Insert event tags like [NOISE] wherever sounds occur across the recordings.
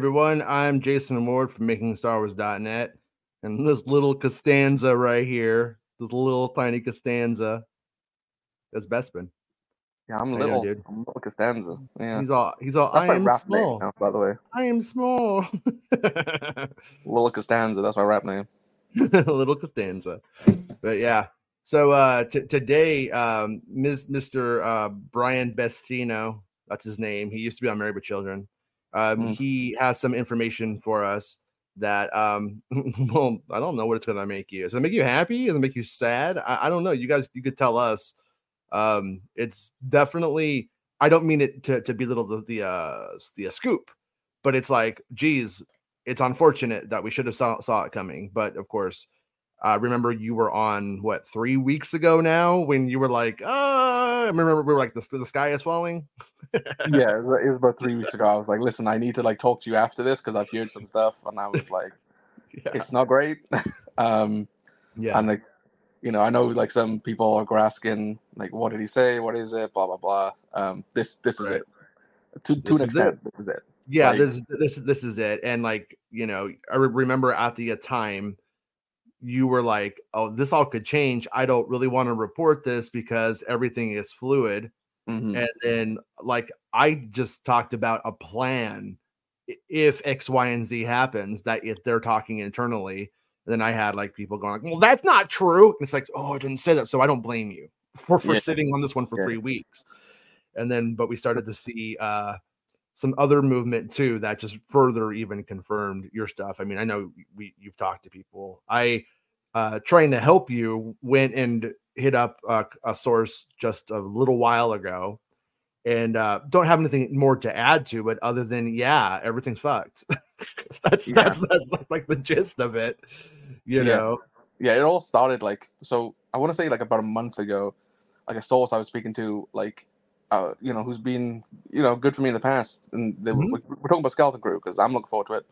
everyone, I'm Jason Ward from MakingStarWars.net, and this little Costanza right here, this little tiny Costanza, that's Bespin. Yeah, I'm little. dude? I'm little Costanza. Yeah. He's all he's all. That's I am small. now, by the way. I am small. [LAUGHS] Little Costanza. That's my rap name. [LAUGHS] little Costanza. But yeah. So uh t- today, um, Ms. Mr. Uh, Brian Bestino, that's his name. He used to be on Married with Children. Um, Mm. He has some information for us that um [LAUGHS] well i don't know what it's gonna make you. Does it make you happy? Does it make you sad? I, I don't know. You guys you could tell us. Um it's definitely i don't mean it to, to belittle the the uh the uh, scoop but it's like geez it's unfortunate that we should have saw, saw it coming but of course uh remember you were on what three weeks ago now when you were like uh remember we were like the, the sky is falling yeah, it was, about [LAUGHS] three weeks ago. I was like, listen, I need to like talk to you after this because I've heard some stuff, and I was like, yeah it's not great. [LAUGHS] um, yeah and like, you know, I know like some people are asking like, what did he say? What is it? Blah blah blah. Um, this this Right. is it. To to This an is it. extent, this is it. yeah Like- this this this is it and like you know i re- remember at the uh, time you were like oh this all could change i don't really want to report this because everything is fluid Mhm. and then like i just talked about a plan if x y and z happens that if they're talking internally then i had like people going well that's not true and it's like oh i didn't say that so i don't blame you for for Yeah. sitting on this one for Yeah. three weeks and then but we started to see uh some other movement too that just further even confirmed your stuff i mean i know we you've talked to people i uh trying to help you went and hit up a, a source just a little while ago and uh don't have anything more to add to it other than yeah everything's fucked [LAUGHS] that's Yeah. that's that's like, like the gist of it you Yeah. know yeah, it all started like so. I want to say like about a month ago, like a source I was speaking to, like, uh, you know, who's been you know good for me in the past, and they, Mhm. we're, we're talking about Skeleton Crew because I'm looking forward to it,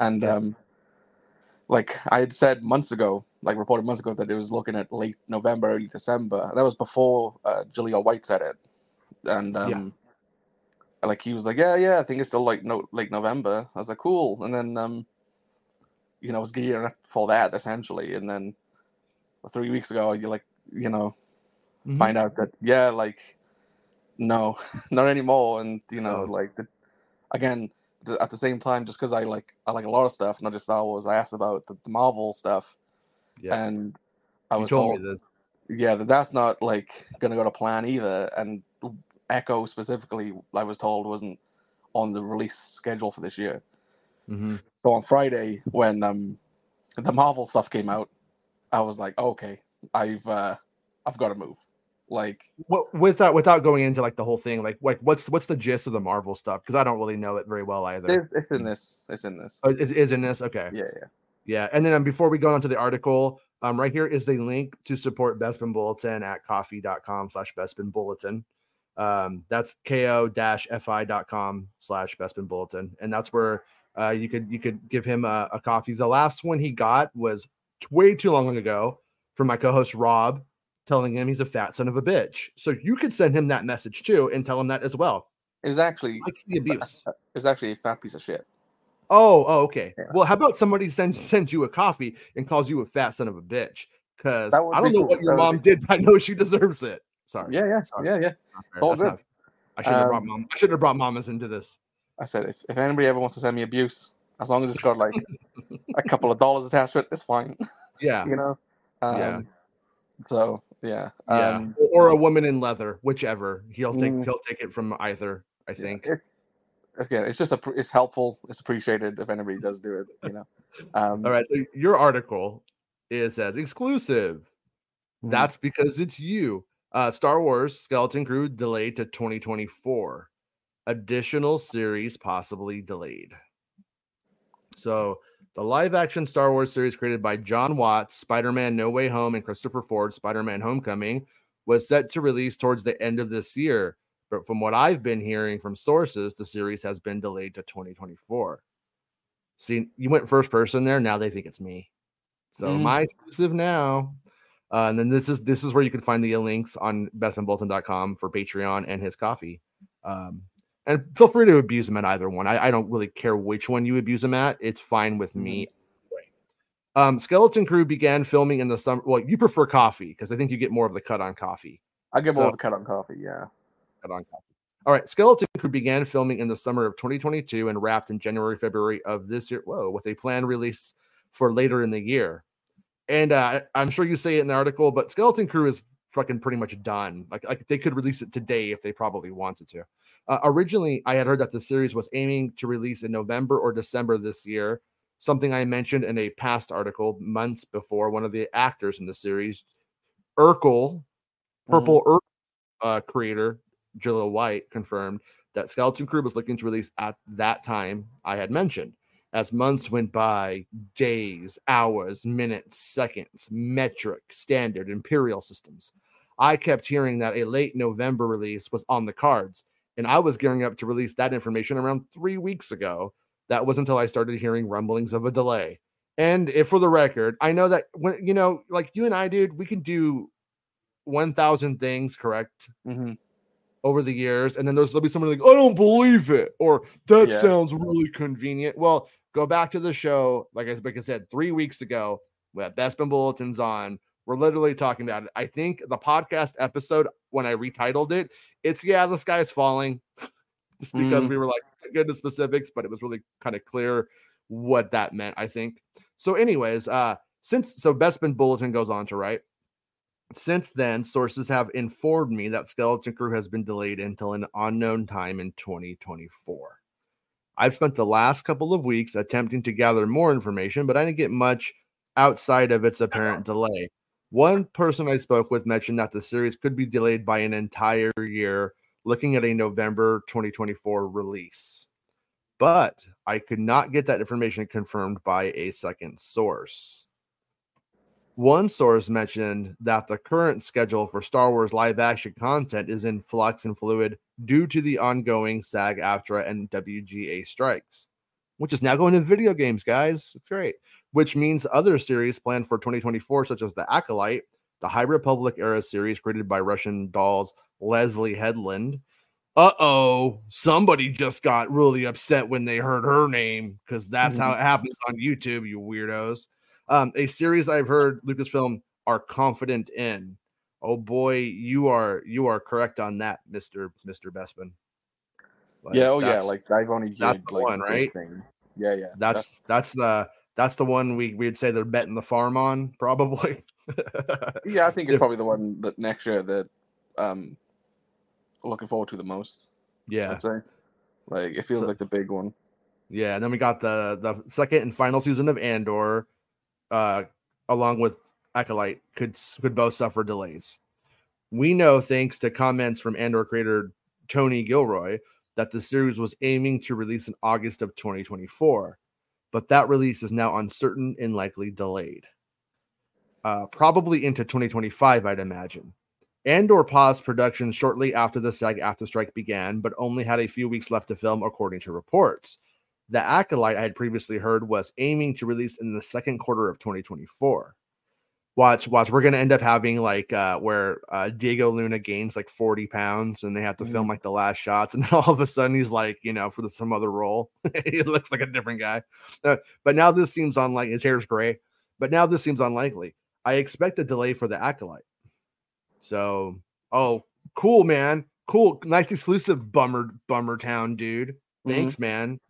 and Yeah. um, like I had said months ago, like reported months ago that it was looking at late November, early December. That was before uh, Jaleel White said it, and Yeah. um, like he was like, yeah, yeah, I think it's still like no late November. I was like, cool, and then um, you know, I was gearing up for that essentially, and then three weeks ago, you like, you know, Mhm. find out that yeah, like, no, [LAUGHS] not anymore, and you know, Oh. like, the, again, th- at the same time, just because I like, I like a lot of stuff, not just Star Wars. I asked about the, the Marvel stuff, yeah and I you was told told, yeah, that that's not like gonna go to plan either, and Echo specifically, I was told wasn't on the release schedule for this year. Mhm. So on Friday, when um the Marvel stuff came out, I was like, okay, I've uh I've got to move. Like, what without without going into like the whole thing like like what's what's the gist of the marvel stuff because i don't really know it very well either it's, in this. It's in this. Oh, is, is in this okay Yeah, yeah. Yeah, and then um, before we go on to the article, um, right here is the link to support Bespin Bulletin at ko-fi.com slash Bespin Bulletin. Um, that's ko-fi.com slash Bespin Bulletin. And that's where uh, you could you could give him a, a coffee. The last one he got was way too long ago from my co-host Rob telling him he's a fat son of a bitch. So you could send him that message too and tell him that as well. It was actually Likes the abuse. it was actually a fat piece of shit. Oh, oh, okay. Yeah. Well, how about somebody sends sends you a coffee and calls you a fat son of a bitch? Because I don't know cool. what your That mom did, but I know she deserves it. Sorry. Yeah, yeah, Sorry. yeah, yeah. All That's good. not- I shouldn't have brought Um, mom. I shouldn't have brought mamas into this. I said if, if anybody ever wants to send me abuse, as long as it's got like a couple of dollars attached to it, it's fine. [LAUGHS] Yeah. [LAUGHS] you know. Um, Yeah. So yeah. yeah. Um, Or a woman in leather, whichever. He'll take Mm. he'll take it from either, I yeah, think. it- again, it's just a, it's helpful. It's appreciated if anybody does do it. You know. Um, All right. So your article is as exclusive. mhm. That's because it's you. Uh, Star Wars Skeleton Crew delayed to 2024. Additional series possibly delayed. So, the live action Star Wars series created by Jon Watts, Spider Man No Way Home, and Christopher Ford, Spider Man Homecoming, was set to release towards the end of this year. But from what I've been hearing from sources, the series has been delayed to 2024. See, you went first person there. Now they think it's me. So, Mm. my exclusive now Uh, and then this is this is where you can find the links on bespinbulletin.com for Patreon and his coffee. Um, and feel free to abuse them at either one. I, I, don't really care which one you abuse them at. It's fine with me. Mm-hmm. Um, Skeleton Crew began filming in the summer. Well, you prefer coffee because I think you get more of the cut on coffee. I get so, more of the cut on coffee. Yeah, cut on coffee. All right, Skeleton Crew began filming in the summer of 2022 and wrapped in January, February of this year. Whoa, with a planned release for later in the year. And uh, I'm sure you say it in the article, but Skeleton Crew is fucking pretty much done. Like, like they could release it today if they probably wanted to. Uh, originally, I had heard that the series was aiming to release in November or December this year, something I mentioned in a past article months before. One of the actors in the series, Urkel, Purple mm uh, creator Jaleel White, confirmed that Skeleton Crew was looking to release at that time I had mentioned. As months went by, days, hours, minutes, seconds, metric, standard, imperial systems, I kept hearing that a late November release was on the cards and I was gearing up to release that information around three weeks ago. That was until I started hearing rumblings of a delay. And if for the record, I know that when you know, like you and I, dude, we can do 1,000 things correct mm-hmm. over the years. And then there's, there'll be someone like, I don't believe it, or that yeah. sounds really convenient. Well, go back to the show, like I, like I said, three weeks ago, we had Bespin Bulletins on. We're literally talking about it. I think the podcast episode, when I retitled it, it's yeah, the sky's falling. [LAUGHS] Just because mm. we were like get into specifics, but it was really kind of clear what that meant, I think. So, anyways, uh, since so Bespin Bulletin goes on to write. Since then, sources have informed me that Skeleton Crew has been delayed until an unknown time in 2024. I've spent the last couple of weeks attempting to gather more information, but I didn't get much outside of its uh-huh. apparent delay. One person I spoke with mentioned that the series could be delayed by an entire year, looking at a November 2024 release. But I could not get that information confirmed by a second source. One source mentioned that the current schedule for Star Wars live action content is in flux and fluid due to the ongoing SAG AFTRA and WGA strikes, which is now going to video games, guys. It's great which means other series planned for 2024, such as The Acolyte, the High Republic era series created by Russian dolls Leslie Headland. Uh oh, somebody just got really upset when they heard her name because that's mm-hmm. how it happens on YouTube, you weirdos. Um, a series I've heard Lucasfilm are confident in. Oh boy, you are you are correct on that, Mister Mister Bespin. Like, yeah, oh yeah, like I've only that's the like, one, right? Yeah, yeah. That's that's the that's the one we we'd say they're betting the farm on, probably. yeah, I think [LAUGHS] it's if, probably the one that next year that um looking forward to the most. Yeah. I'd say. Like it feels so, like the big one. Yeah, and then we got the the second and final season of Andor, uh, along with Acolyte, could could both suffer delays. We know, thanks to comments from Andor creator Tony Gilroy, that the series was aiming to release in August of 2024 but that release is now uncertain and likely delayed. Uh, probably into 2025, I'd imagine. Andor paused production shortly after the SAG AFTRA strike began, but only had a few weeks left to film, according to reports. The Acolyte I had previously heard was aiming to release in the second quarter of 2024 watch watch we're gonna end up having like uh where uh diego luna gains like 40 pounds and they have to mm. film like the last shots and then all of a sudden he's like you know for the, some other role. [LAUGHS] He looks like a different guy. Uh, but now this seems unlikely his hair's gray but now this seems unlikely. I expect a delay for the acolyte. So oh cool man. Cool. Nice exclusive bummer bummer town dude. Thanks mm-hmm. man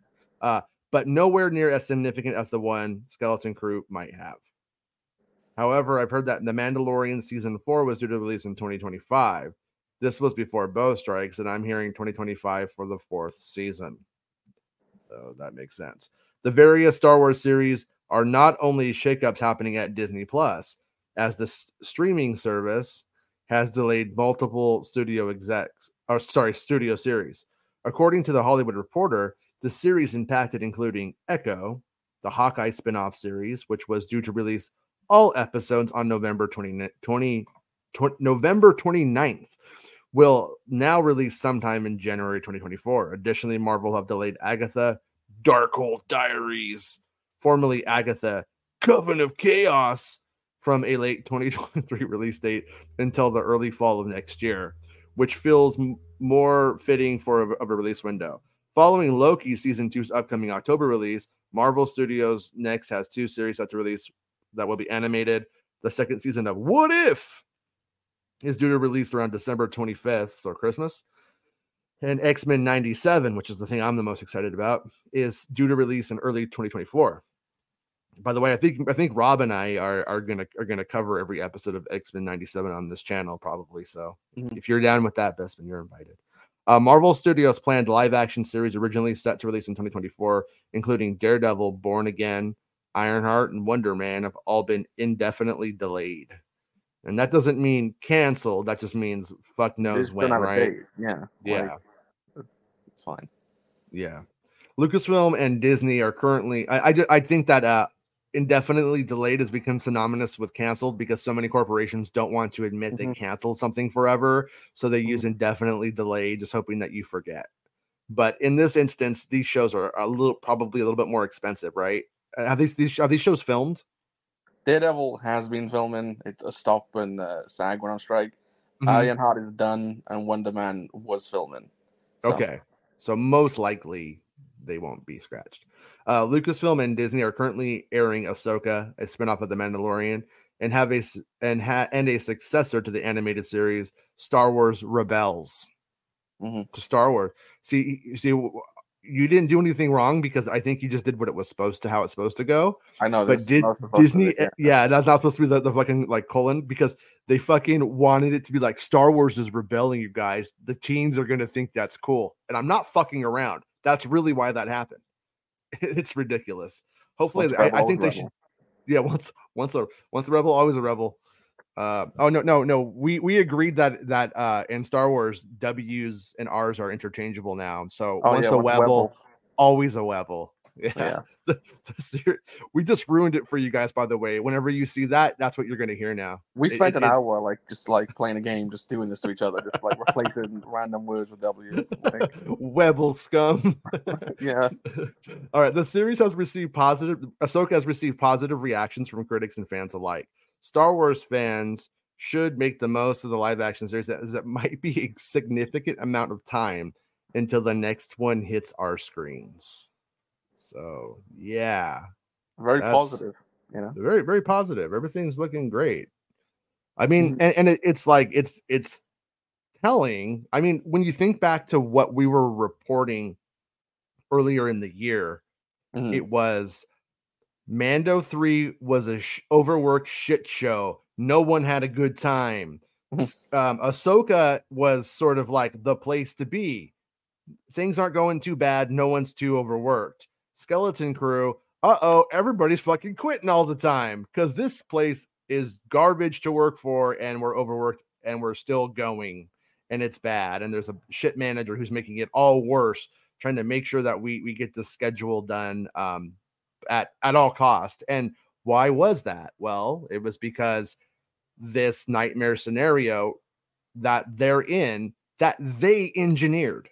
uh but nowhere near as significant as the one skeleton crew might have However, I've heard that The Mandalorian season four was due to release in 2025. This was before both strikes, and I'm hearing 2025 for the fourth season. So that makes sense. The various Star Wars series are not only shakeups happening at Disney Plus, as the s- streaming service has delayed multiple studio execs, or sorry, studio series. According to the Hollywood Reporter, the series impacted including Echo, the Hawkeye spin-off series, which was due to release all episodes on November 20, 20, 20 November 29th will now release sometime in January 2024. Additionally, Marvel have delayed Agatha Darkhold Diaries, formerly Agatha Coven of Chaos, from a late [LAUGHS] 2023 release date until the early fall of next year, which feels m- more fitting for a, of a release window. Following Loki season two's upcoming October release, Marvel Studios next has two series set to release that will be animated. The second season of What If is due to release around December 25th, so Christmas. And X Men 97, which is the thing I'm the most excited about, is due to release in early 2024. By the way, I think I think Rob and I are are gonna are gonna cover every episode of X Men 97 on this channel, probably. So Mhm. if you're down with that, Bespin, you're invited. Uh, Marvel Studios planned live action series originally set to release in 2024, including Daredevil, Born Again, Ironheart, and Wonder Man, have all been indefinitely delayed. And that doesn't mean canceled. That just means fuck knows when, don't have a right? Yeah. Yeah. like, it's fine. Yeah. Lucasfilm and Disney are currently I I, I think that uh indefinitely delayed has become synonymous with canceled because so many corporations don't want to admit they Mhm. canceled something forever. So they Mm-hmm. use indefinitely delayed, just hoping that you forget. But in this instance, these shows are a little probably a little bit more expensive, right? Uh, Have these these have these shows filmed? Daredevil has been filming. It uh, stopped when uh, SAG went on strike. Mhm. Ironheart is done, and Wonder Man was filming. So, Okay. So most likely they won't be scratched. Uh, Lucasfilm and Disney are currently airing Ahsoka, a spinoff of The Mandalorian, and have a and ha- and a successor to the animated series Star Wars Rebels. Mhm. To Star Wars. See, you see, you didn't do anything wrong because I think you just did what it was supposed to, how it's supposed to go. I know. But this Dis- was supposed to Disney, yeah. yeah, that's not supposed to be the, the fucking like colon because they fucking wanted it to be like Star Wars is rebelling, you guys. The teens are gonna think that's cool, and I'm not fucking around. That's really why that happened. [LAUGHS] It's ridiculous. Hopefully, I, Rebel, I think they always should. [LAUGHS] Yeah, once once a once a rebel, always a rebel. Uh, oh no no no we we agreed that that uh in Star Wars W's and R's are interchangeable now. So Oh, once yeah, a once Webble, always a Webble. Yeah Yeah. [LAUGHS] the, the we just ruined it for you guys by the way whenever you see that that's what you're going to hear now We It- spent it- an it- hour like just like playing a game, just doing this to each other, just like replacing random words with W's. Like, [LAUGHS] webble scum [LAUGHS] yeah. all right the series has received positive ahsoka has received positive reactions from critics and fans alike star wars fans should make the most of the live action series that, that might be a significant amount of time until the next one hits our screens so yeah Very positive. You know. very very positive everything's looking great i mean Mhm. and, and it, it's like it's it's telling i mean when you think back to what we were reporting earlier in the year Mhm. it was mando 3 was a sh- overworked shit show no one had a good time Mhm. Um ahsoka was sort of like the place to be things aren't going too bad no one's too overworked skeleton crew uh-oh everybody's fucking quitting all the time because this place is garbage to work for and we're overworked and we're still going and it's bad and there's a shit manager who's making it all worse trying to make sure that we we get the schedule done um at at all cost. And why was that? Well it was because this nightmare scenario that they're in that they engineered.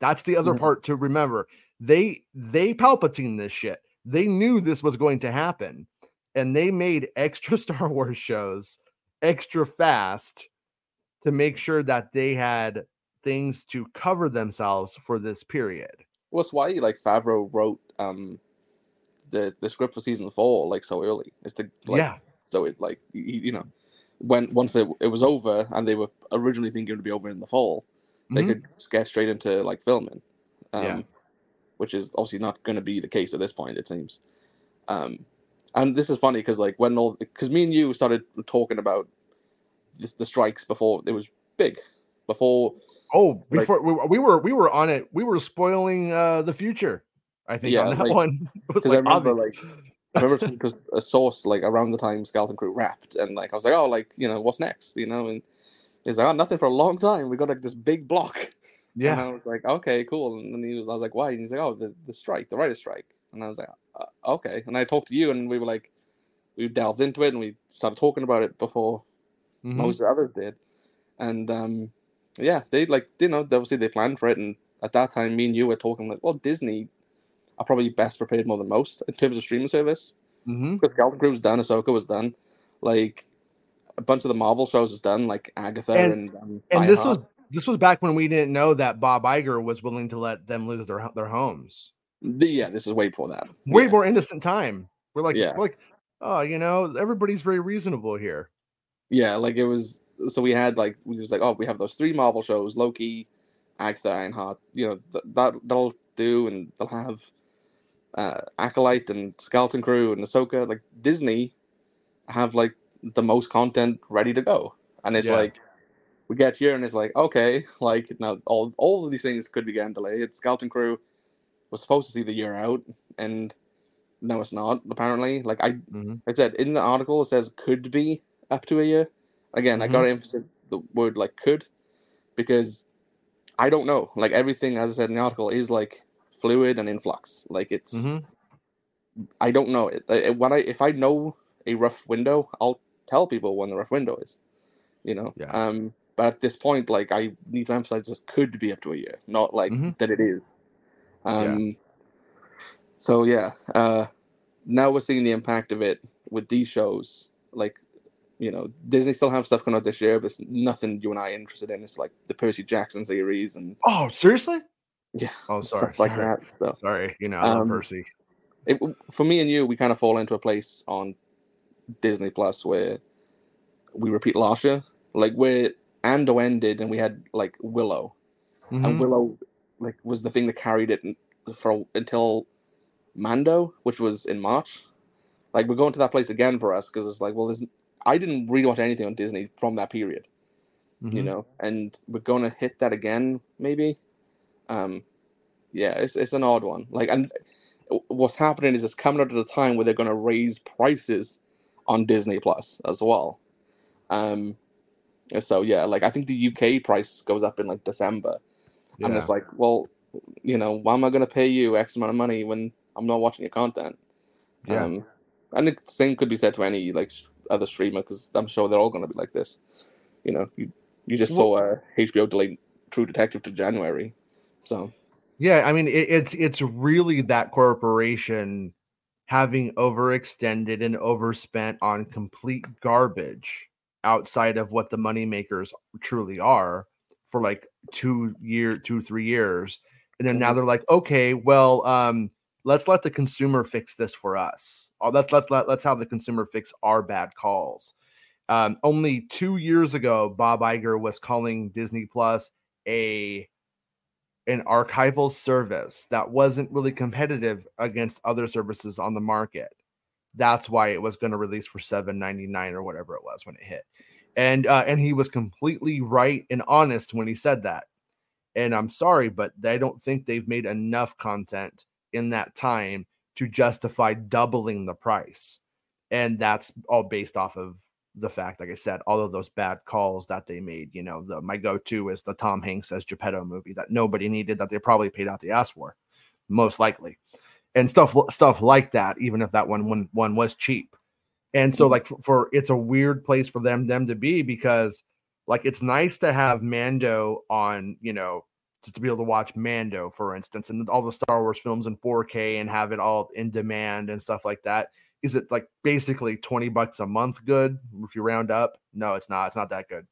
That's the other Mhm. part to remember they they palpatine this shit they knew this was going to happen and they made [LAUGHS] extra star wars shows extra fast to make sure that they had things to cover themselves for this period Well, it's why like Favreau wrote um the the script for season four like so early. Is to like yeah so it like y- y- you know when once it, it was over and they were originally thinking it would be over in the fall, they Mhm. could get straight into like filming. Um, Yeah. Which is obviously not going to be the case at this point, it seems. Um, and this is funny because like when all because me and you started talking about this, the strikes before it was big, before oh Like- before we, we were we were on it we were spoiling uh the future i think Yeah, on that like- one [LAUGHS] It was 'cause [LAUGHS] I remember, obvious. I remember because a source like around the time Skeleton Crew wrapped, and like I was like, oh, like you know, what's next? You know, and he's like, oh, nothing for a long time. We got like this big block. And yeah I was like, okay, cool. And then he was, I was like, why? And he's like, oh, the, the strike, the writer's strike. And I was like, uh, okay. And I talked to you, and we were like, we delved into it, and we started talking about it before Mhm. most others did. And um, yeah, they like, you know, obviously they planned for it. And at that time, me and you were talking like, well, Disney are probably best prepared more than most in terms of streaming service Mhm. because Skeleton Crew was done, Ahsoka was done. Like a bunch of the Marvel shows is done, like Agatha And- and um, And this was. This was back when we didn't know that Bob Iger was willing to let them lose their their homes. The- yeah, this is way before that. Way yeah. more innocent time. We're like, Yeah. we're like, oh, you know, everybody's very reasonable here. Yeah, like it was. So we had like we was like, oh, we have those three Marvel shows: Loki, Agatha, Ironheart. You know th- that that'll do, and they'll have uh, Acolyte and Skeleton Crew and Ahsoka. Like Disney have like the most content ready to go, and it's Yeah. like we get here and it's like okay, [LAUGHS] like now all all of these things could be getting delayed. Skeleton Crew was supposed to see the year out, and no, it's not apparently. Like I Mhm. I said in the article, it says could be up to a year. Again, I Mhm. got to emphasize the word like could because I don't know. Like everything, as I said in the article, is like fluid and in flux. Like it's Mhm. I don't know it. Uh, When I if I know a rough window, I'll tell people when the rough window is. You know. Yeah. Um. But at this point, like I need to emphasize this could be up to a year, not like Mhm. that it is. Um. So yeah. Uh. Now we're seeing the impact of it with these shows. Like, you know, Disney still have stuff coming out this year, but it's nothing you and I are interested in. It's like the Percy Jackson series and Oh, seriously? yeah, [LAUGHS] Oh, sorry. stuff like sorry. that. So Sorry. You know, I love Um, Percy. it, for me and you, we kind of fall into a place on Disney Plus where we repeat last year, like where Andor ended and we had like Willow, Mhm. and Willow like was the thing that carried it for until Mando, which was in March. Like we're going to that place again for us because it's like, well, there's I didn't really watch anything on Disney from that period, you Mhm. know, and we're going to hit that again maybe. Um, yeah, it's it's an odd one. Like, and what's happening is it's coming out at a time where they're going to raise prices on Disney Plus as well. Um, so yeah, like I think the UK price goes up in like December, and Yeah. it's like, well, you know, why am I going to pay you X amount of money when I'm not watching your content? Yeah. Um, and the same could be said to any like other streamer because I'm sure they're all going to be like this. You know, you you just Well- saw uh, HBO delay True Detective to January, so Yeah, I mean it, it's it's really that corporation having overextended and overspent on complete garbage outside of what the money makers truly are for like two year two three years and then now Mhm. they're like okay well um let's let the consumer fix this for us oh, let's let's let, let's have the consumer fix our bad calls um only two years ago bob Iger was calling disney plus a an archival service that wasn't really competitive against other services on the market. That's why it was going to release for 7.99 or whatever it was when it hit. And uh, and he was completely right and honest when he said that. And I'm sorry, but I don't think they've made enough content in that time to justify doubling the price. And that's all based off of the fact, like I said, all of those bad calls that they made. You know, the my go-to is the Tom Hanks as Geppetto movie that nobody needed, that they probably paid out the ass for, most likely, and stuff stuff like that. Even if that one one, one was cheap, and so Mhm. like for, for it's a weird place for them them to be because like it's nice to have Mando on, you know, just to be able to watch Mando, for instance, and all the Star Wars films in 4K and have it all in demand and stuff like that. Is it like basically 20 bucks a month good if you round up? No it's not. It's not that good.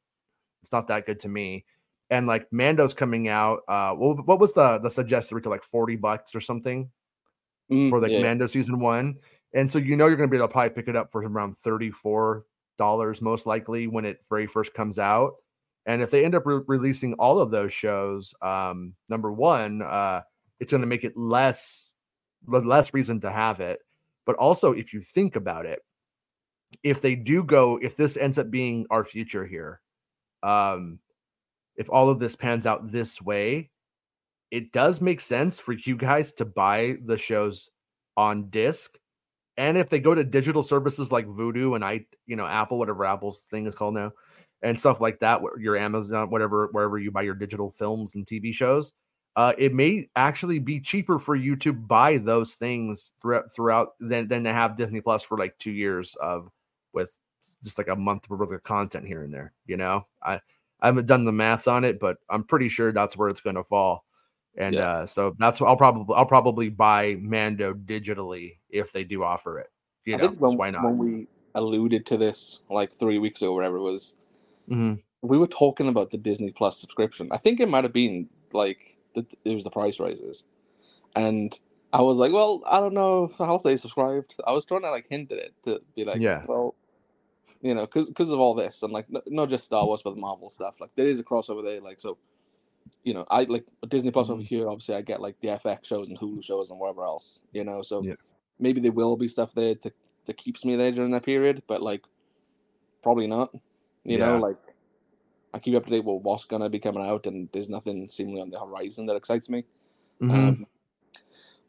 It's not that good to me. And like mando's coming out uh what, what was the the suggested to like 40 bucks or something Mm, for like yeah. mando season one and so you know you're gonna be able to probably pick it up for around 34 dollars most likely when it very first comes out and if they end up re- releasing all of those shows um number one uh it's going to make it less less reason to have it but also if you think about it if they do go if this ends up being our future here um if all of this pans out this way it does make sense for you guys to buy the shows on disc and if they go to digital services like Vudu and i you know apple whatever apple's thing is called now and stuff like that your amazon whatever wherever you buy your digital films and tv shows uh, it may actually be cheaper for you to buy those things throughout throughout than than to have Disney Plus for like two years of with just like a month worth of content here and there. You know, I I haven't done the math on it, but I'm pretty sure that's where it's going to fall. And Yeah. uh, so that's what I'll probably I'll probably buy Mando digitally if they do offer it. You I know, think when, why not? when we alluded to this like three weeks ago, whatever it was. hmm We were talking about the Disney Plus subscription. I think it might have been like the, it was the price rises, and I was like, well, I don't know how stay subscribed. I was trying to like hint at it to be like, Yeah. well, you know, because because of all this and like n- not just Star Wars but the Marvel stuff. Like there is a crossover there. Like so, you know, I like Disney Plus over Mhm. here. Obviously, I get like the FX shows and Hulu shows and whatever else. You know, so Yeah. maybe there will be stuff there to that keeps me there during that period, but like probably not. You know, like I keep up to date with what's gonna be coming out, and there's nothing seemingly on the horizon that excites me. hmm Um,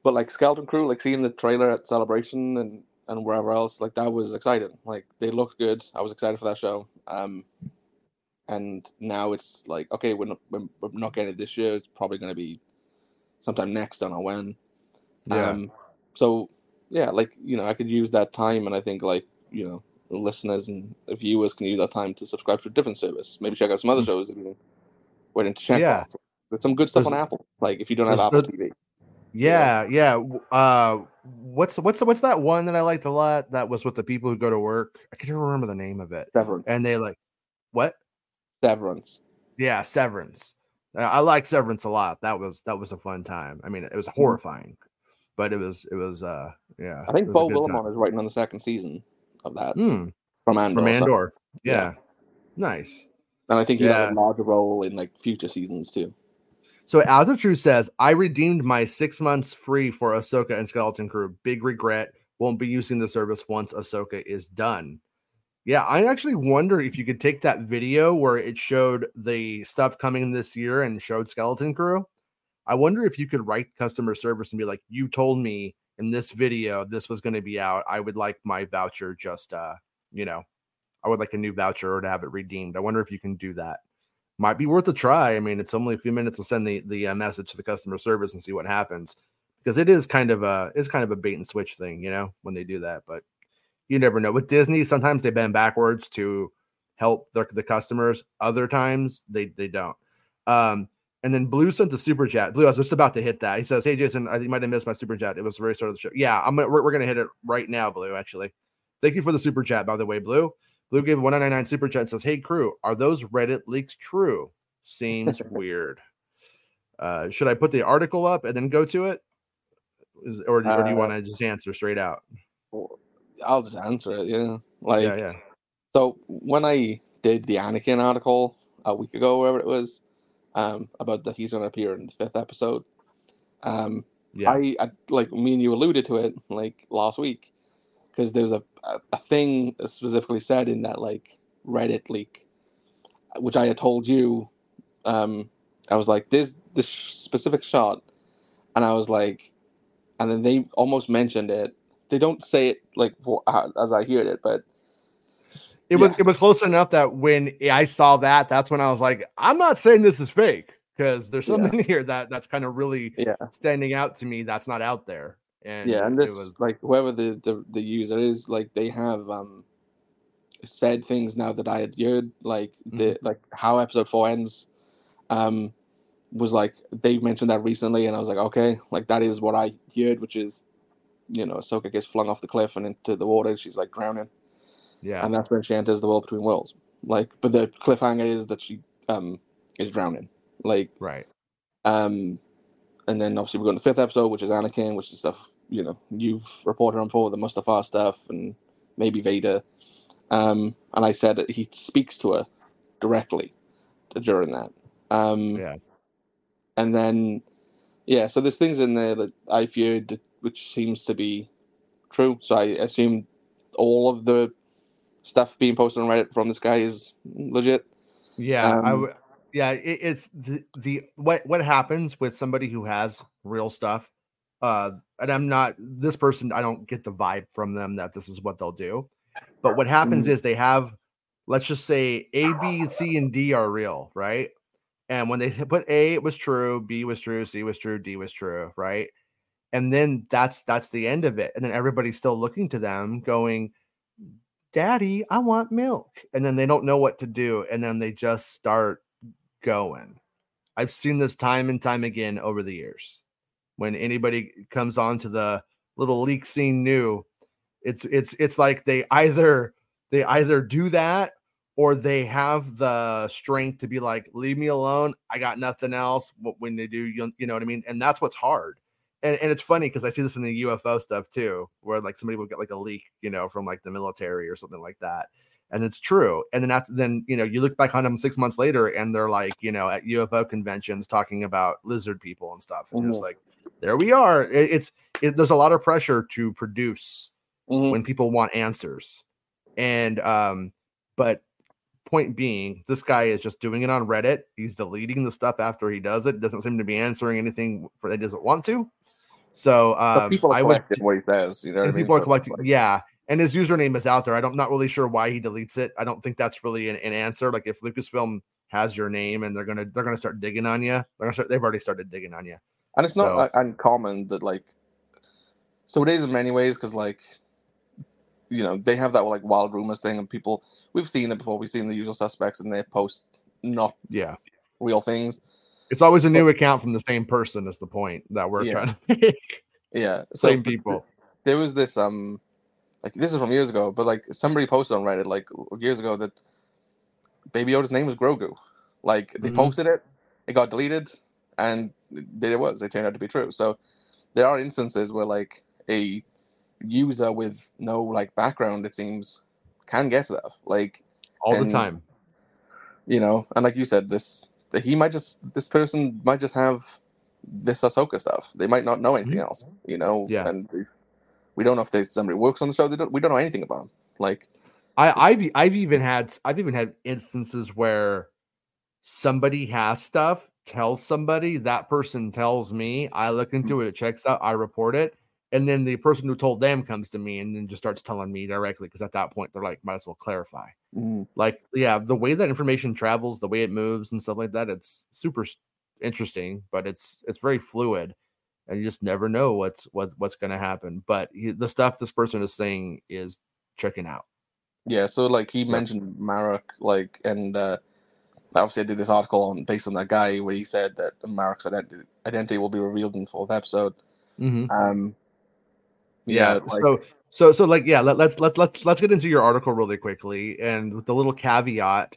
but like Skeleton Crew, like seeing the trailer at Celebration and and wherever else, like that was exciting. Like they looked good. I was excited for that show. Um, and now it's like okay, we're not we're, not getting it this year. It's probably going to be sometime next. Don't know when. yeah. Um, so yeah, like you know, I could use that time, and I think like you know, listeners and viewers can use that time to subscribe to a different service. Maybe check out some other Mm. shows that you went into check. Yeah. There's some good stuff There's- on Apple. Like if you don't have Apple TV. Yeah, yeah. w- Uh, what's what's what's that one that I liked a lot? That was with the people who go to work. I can't remember the name of it. Severance. And they like, what? Severance. Yeah, Severance. Uh, I like Severance a lot. That was that was a fun time. I mean, it was horrifying, but it was it was uh yeah. I think Beau time. Willimon is writing on the second season of that Hmm, from Andor. from so- yeah. Yeah. Nice. and I think have Yeah. a larger role in like future seasons too. So Azatru says, I redeemed my six months free for Ahsoka and Skeleton Crew. Big regret. Won't be using the service once Ahsoka is done. Yeah, I actually wonder if you could take that video where it showed the stuff coming this year and showed Skeleton Crew. I wonder if you could write customer service and be like, you told me in this video this was going to be out. I would like my voucher just uh, you know, I would like a new voucher or to have it redeemed. I wonder if you can do that might be worth a try. I mean, it's only a few minutes to send the the uh, message to the customer service and see what happens because it is kind of a it's kind of a bait and switch thing, you know, when they do that. But you never know. With Disney, sometimes they bend backwards to help the, the customers. Other times they they don't. Um, and then Blue sent the super chat. Blue, I was just about to hit that. He says, "Hey Jason, I you might have missed my super chat. It was the very start of the show. Yeah, I'm gonna, we're, we're gonna hit it right now, Blue. Actually, thank you for the super chat, by the way, Blue. Blue gave 199 super chat and says, Hey crew, are those Reddit leaks true? Seems [LAUGHS] weird. Uh, should I put the article up and then go to it? Is, or, do- or do you Uh, want to just answer straight out? I'll just answer it. Yeah, like yeah, yeah. so when I did the Anakin article a week ago, wherever it was, um, about that he's going to appear in the fifth episode. Um, Yeah. I, I like me and you alluded to it like last week because there's a, a a thing specifically said in that like Reddit leak, which I had told you. Um, I was like, "There's this specific shot," and I was like, and then they almost mentioned it. They don't say it like for, uh, as I heard it, but It was it was close enough that when I saw that, that's when I was like, I'm not saying this is fake because there's Yeah. something [LAUGHS] here that that's kind of really yeah, standing out to me that's not out there. And yeah, and it this was like whoever the, the the user is, like they have um said things now that I had heard, like the like how episode four ends, um, was like they mentioned that recently, and I was like, okay, like that is what I heard, which is, you know, Ahsoka gets flung off the cliff and into the water, she's like drowning, yeah. and that's when she enters the world between worlds. Like, but the cliffhanger is that she um is drowning, like right. um, and then obviously we go into the fifth episode, which is Anakin, which is stuff you know you've reported on before, the Mustafar stuff, and maybe Vader. Um, and I said that he speaks to her directly during that. Um, Yeah. And then, yeah, so there's things in there that I feared, which seems to be true. So I assume all of the stuff being posted on Reddit from this guy is legit. Yeah, I Um, w- yeah, it, it's the, the what what happens with somebody who has real stuff. Uh, and I'm not this person. I don't get the vibe from them that this is what they'll do. But what happens Mhm. is they have, let's just say A, B, C, and D are real, right? And when they put A, it was true, B was true, C was true, D was true, right? And then that's that's the end of it. And then everybody's still looking to them, going, Daddy, I want milk. And then they don't know what to do. And then they just start going. I've seen this time and time again over the years. When anybody comes on to the little leak scene new, It's it's it's like they either they either do that or they have the strength to be like, leave me alone. I got nothing else. When they do, you, you know what I mean? And that's what's hard. And, and it's funny because I see this in the UFO stuff too, where like somebody will get like a leak, you know, from like the military or something like that. And it's true. And then after then, you know, you look back on them six months later and they're like, you know, at UFO conventions talking about lizard people and stuff. And mm-hmm. it's like, there we are. It, it's it, there's a lot of pressure to produce mm-hmm. when people want answers. And um, but point being, this guy is just doing it on Reddit. He's deleting the stuff after he does it. Doesn't seem to be answering anything for that he doesn't want to. So um, people are collecting what he says. You know, what people are collecting. Yeah, and his username is out there. I don't, not really sure why he deletes it. I don't think that's really an, an, answer. Like if Lucasfilm has your name and they're gonna they're gonna start digging on you, they're gonna start. They've already started digging on you. And it's not so, uncommon that like. So it is in many ways because like you know they have that like wild rumors thing, and people we've seen it before. We've seen the usual suspects, and they post not yeah real things. It's always a new account from the same person. Is the point that we're yeah. trying to make? [LAUGHS] Yeah, [LAUGHS] same people. There was this um, like this is from years ago, but like somebody posted on Reddit like years ago that Baby Yoda's name was Grogu. Like they mm-hmm. posted it, it got deleted, and there it was. It turned out to be true. So there are instances where like a user with no like background, it seems, can get stuff like all and, the time. You know, and like you said, this he might just this person might just have this Ahsoka stuff. They might not know anything mm-hmm. else. You know, yeah. And we don't know if there's somebody works on the show. They don't. We don't know anything about them. Like, I, I've I've even had I've even had instances where somebody has stuff tells somebody that person tells me i look into mm-hmm. it it checks out i report it and then the person who told them comes to me and then just starts telling me directly because at that point they're like might as well clarify mm. like yeah the way that information travels the way it moves and stuff like that it's super interesting but it's it's very fluid and you just never know what's what, what's going to happen but he, the stuff this person is saying is checking out yeah so like he so, mentioned Marrok like and uh obviously i did this article on based on that guy where he said that Marrok's identity, identity will be revealed in the fourth episode mm-hmm. um yeah, like, so so so like yeah let, let's let's let's let's get into your article really quickly and with the little caveat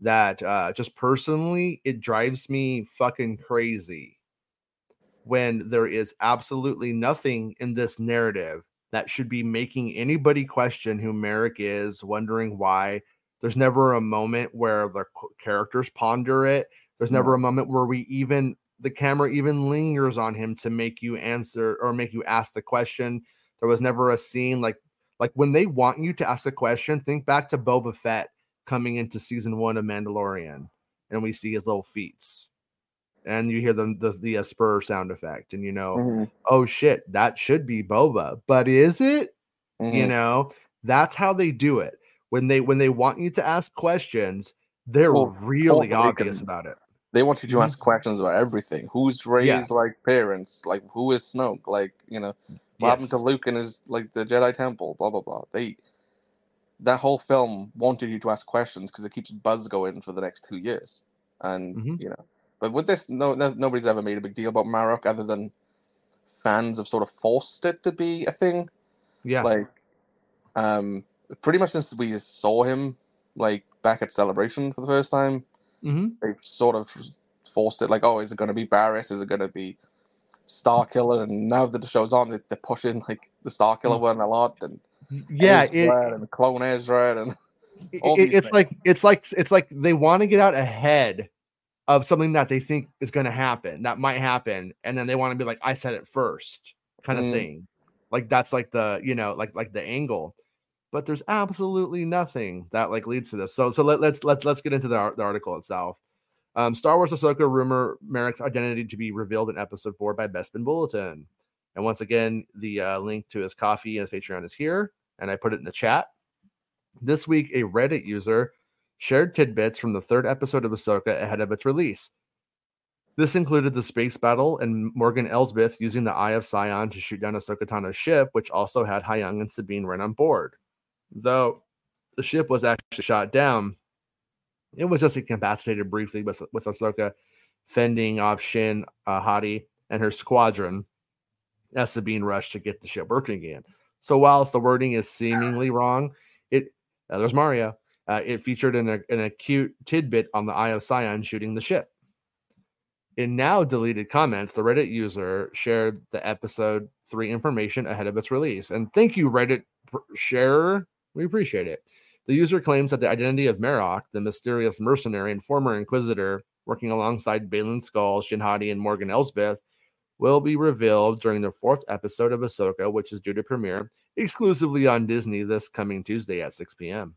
that uh just personally it drives me fucking crazy when there is absolutely nothing in this narrative that should be making anybody question who Merrick is, wondering why. There's never a moment where the characters ponder it. There's never a moment where we even the camera even lingers on him to make you answer or make you ask the question. There was never a scene like like when they want you to ask a question, think back to Boba Fett coming into season one of Mandalorian, and we see his little feats, and you hear the the, the uh, spur sound effect, and you know, mm-hmm. oh shit, that should be Boba, but is it? Mm-hmm. You know, that's how they do it when they when they want you to ask questions. They're well, really obvious about it. They want you to ask mm-hmm. questions about everything. Who's raised yeah. like parents? Like who is Snoke? Like you know, what yes. happened to Luke and his like the Jedi Temple? Blah blah blah. They that whole film wanted you to ask questions because it keeps buzz going for the next two years, and mm-hmm. you know. But with this, no, no, nobody's ever made a big deal about Marrok other than fans have sort of forced it to be a thing. Yeah, like um, pretty much since we saw him like back at Celebration for the first time, mm-hmm. they've sort of forced it. Like, oh, is it going to be Barris? Is it going to be Star Killer, and now that the show's on, they, are pushing like the Star Killer mm. one a lot, and yeah, it, and Clone Ezra, and it, it's things. like it's like it's like they want to get out ahead of something that they think is going to happen, that might happen, and then they want to be like, "I said it first, kind of mm. thing. Like that's like the you know like like the angle. But there's absolutely nothing that like leads to this. So so let, let's let's let's get into the, the article itself. Um, Star Wars Ahsoka rumor Merrick's identity to be revealed in episode four by Bespin Bulletin. And once again, the uh, link to his Ko-fi and his Patreon is here, and I put it in the chat. This week, a Reddit user shared tidbits from the third episode of Ahsoka ahead of its release. This included the space battle and Morgan Elsbeth using the Eye of Sion to shoot down Ahsoka Tano's ship, which also had Huyang and Sabine Wren on board. Though the ship was actually shot down, it was just incapacitated briefly with, with Ahsoka fending off Shin uh, Hati and her squadron as Sabine rushed to get the ship working again. So whilst the wording is seemingly wrong, it uh, there's Mario. Uh, it featured an, an acute tidbit on the Eye of Sion shooting the ship. In now deleted comments, the Reddit user shared the episode three information ahead of its release. And thank you, Reddit sharer. We appreciate it. The user claims that the identity of Marrok, the mysterious mercenary and former Inquisitor working alongside Baylan Skoll, Shin Hati, and Morgan Elsbeth, will be revealed during the fourth episode of Ahsoka, which is due to premiere exclusively on Disney this coming Tuesday at 6 p.m.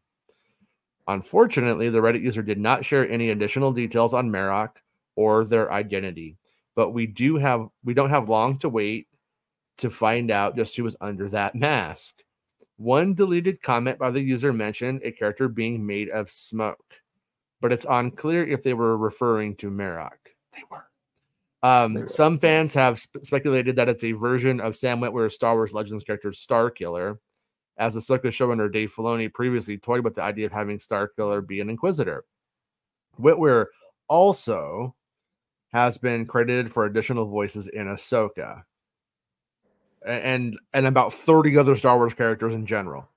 Unfortunately, the Reddit user did not share any additional details on Marrok or their identity, but we do have we don't have long to wait to find out just who was under that mask. One deleted comment by the user mentioned a character being made of smoke, but it's unclear if they were referring to Marrok. They were. Um, they were. Some fans have sp- speculated that it's a version of Sam Witwer's Star Wars Legends character Starkiller, as the Ahsoka showrunner Dave Filoni previously toyed with the idea of having Starkiller be an Inquisitor. Witwer also has been credited for additional voices in Ahsoka and and about 30 other Star Wars characters in general.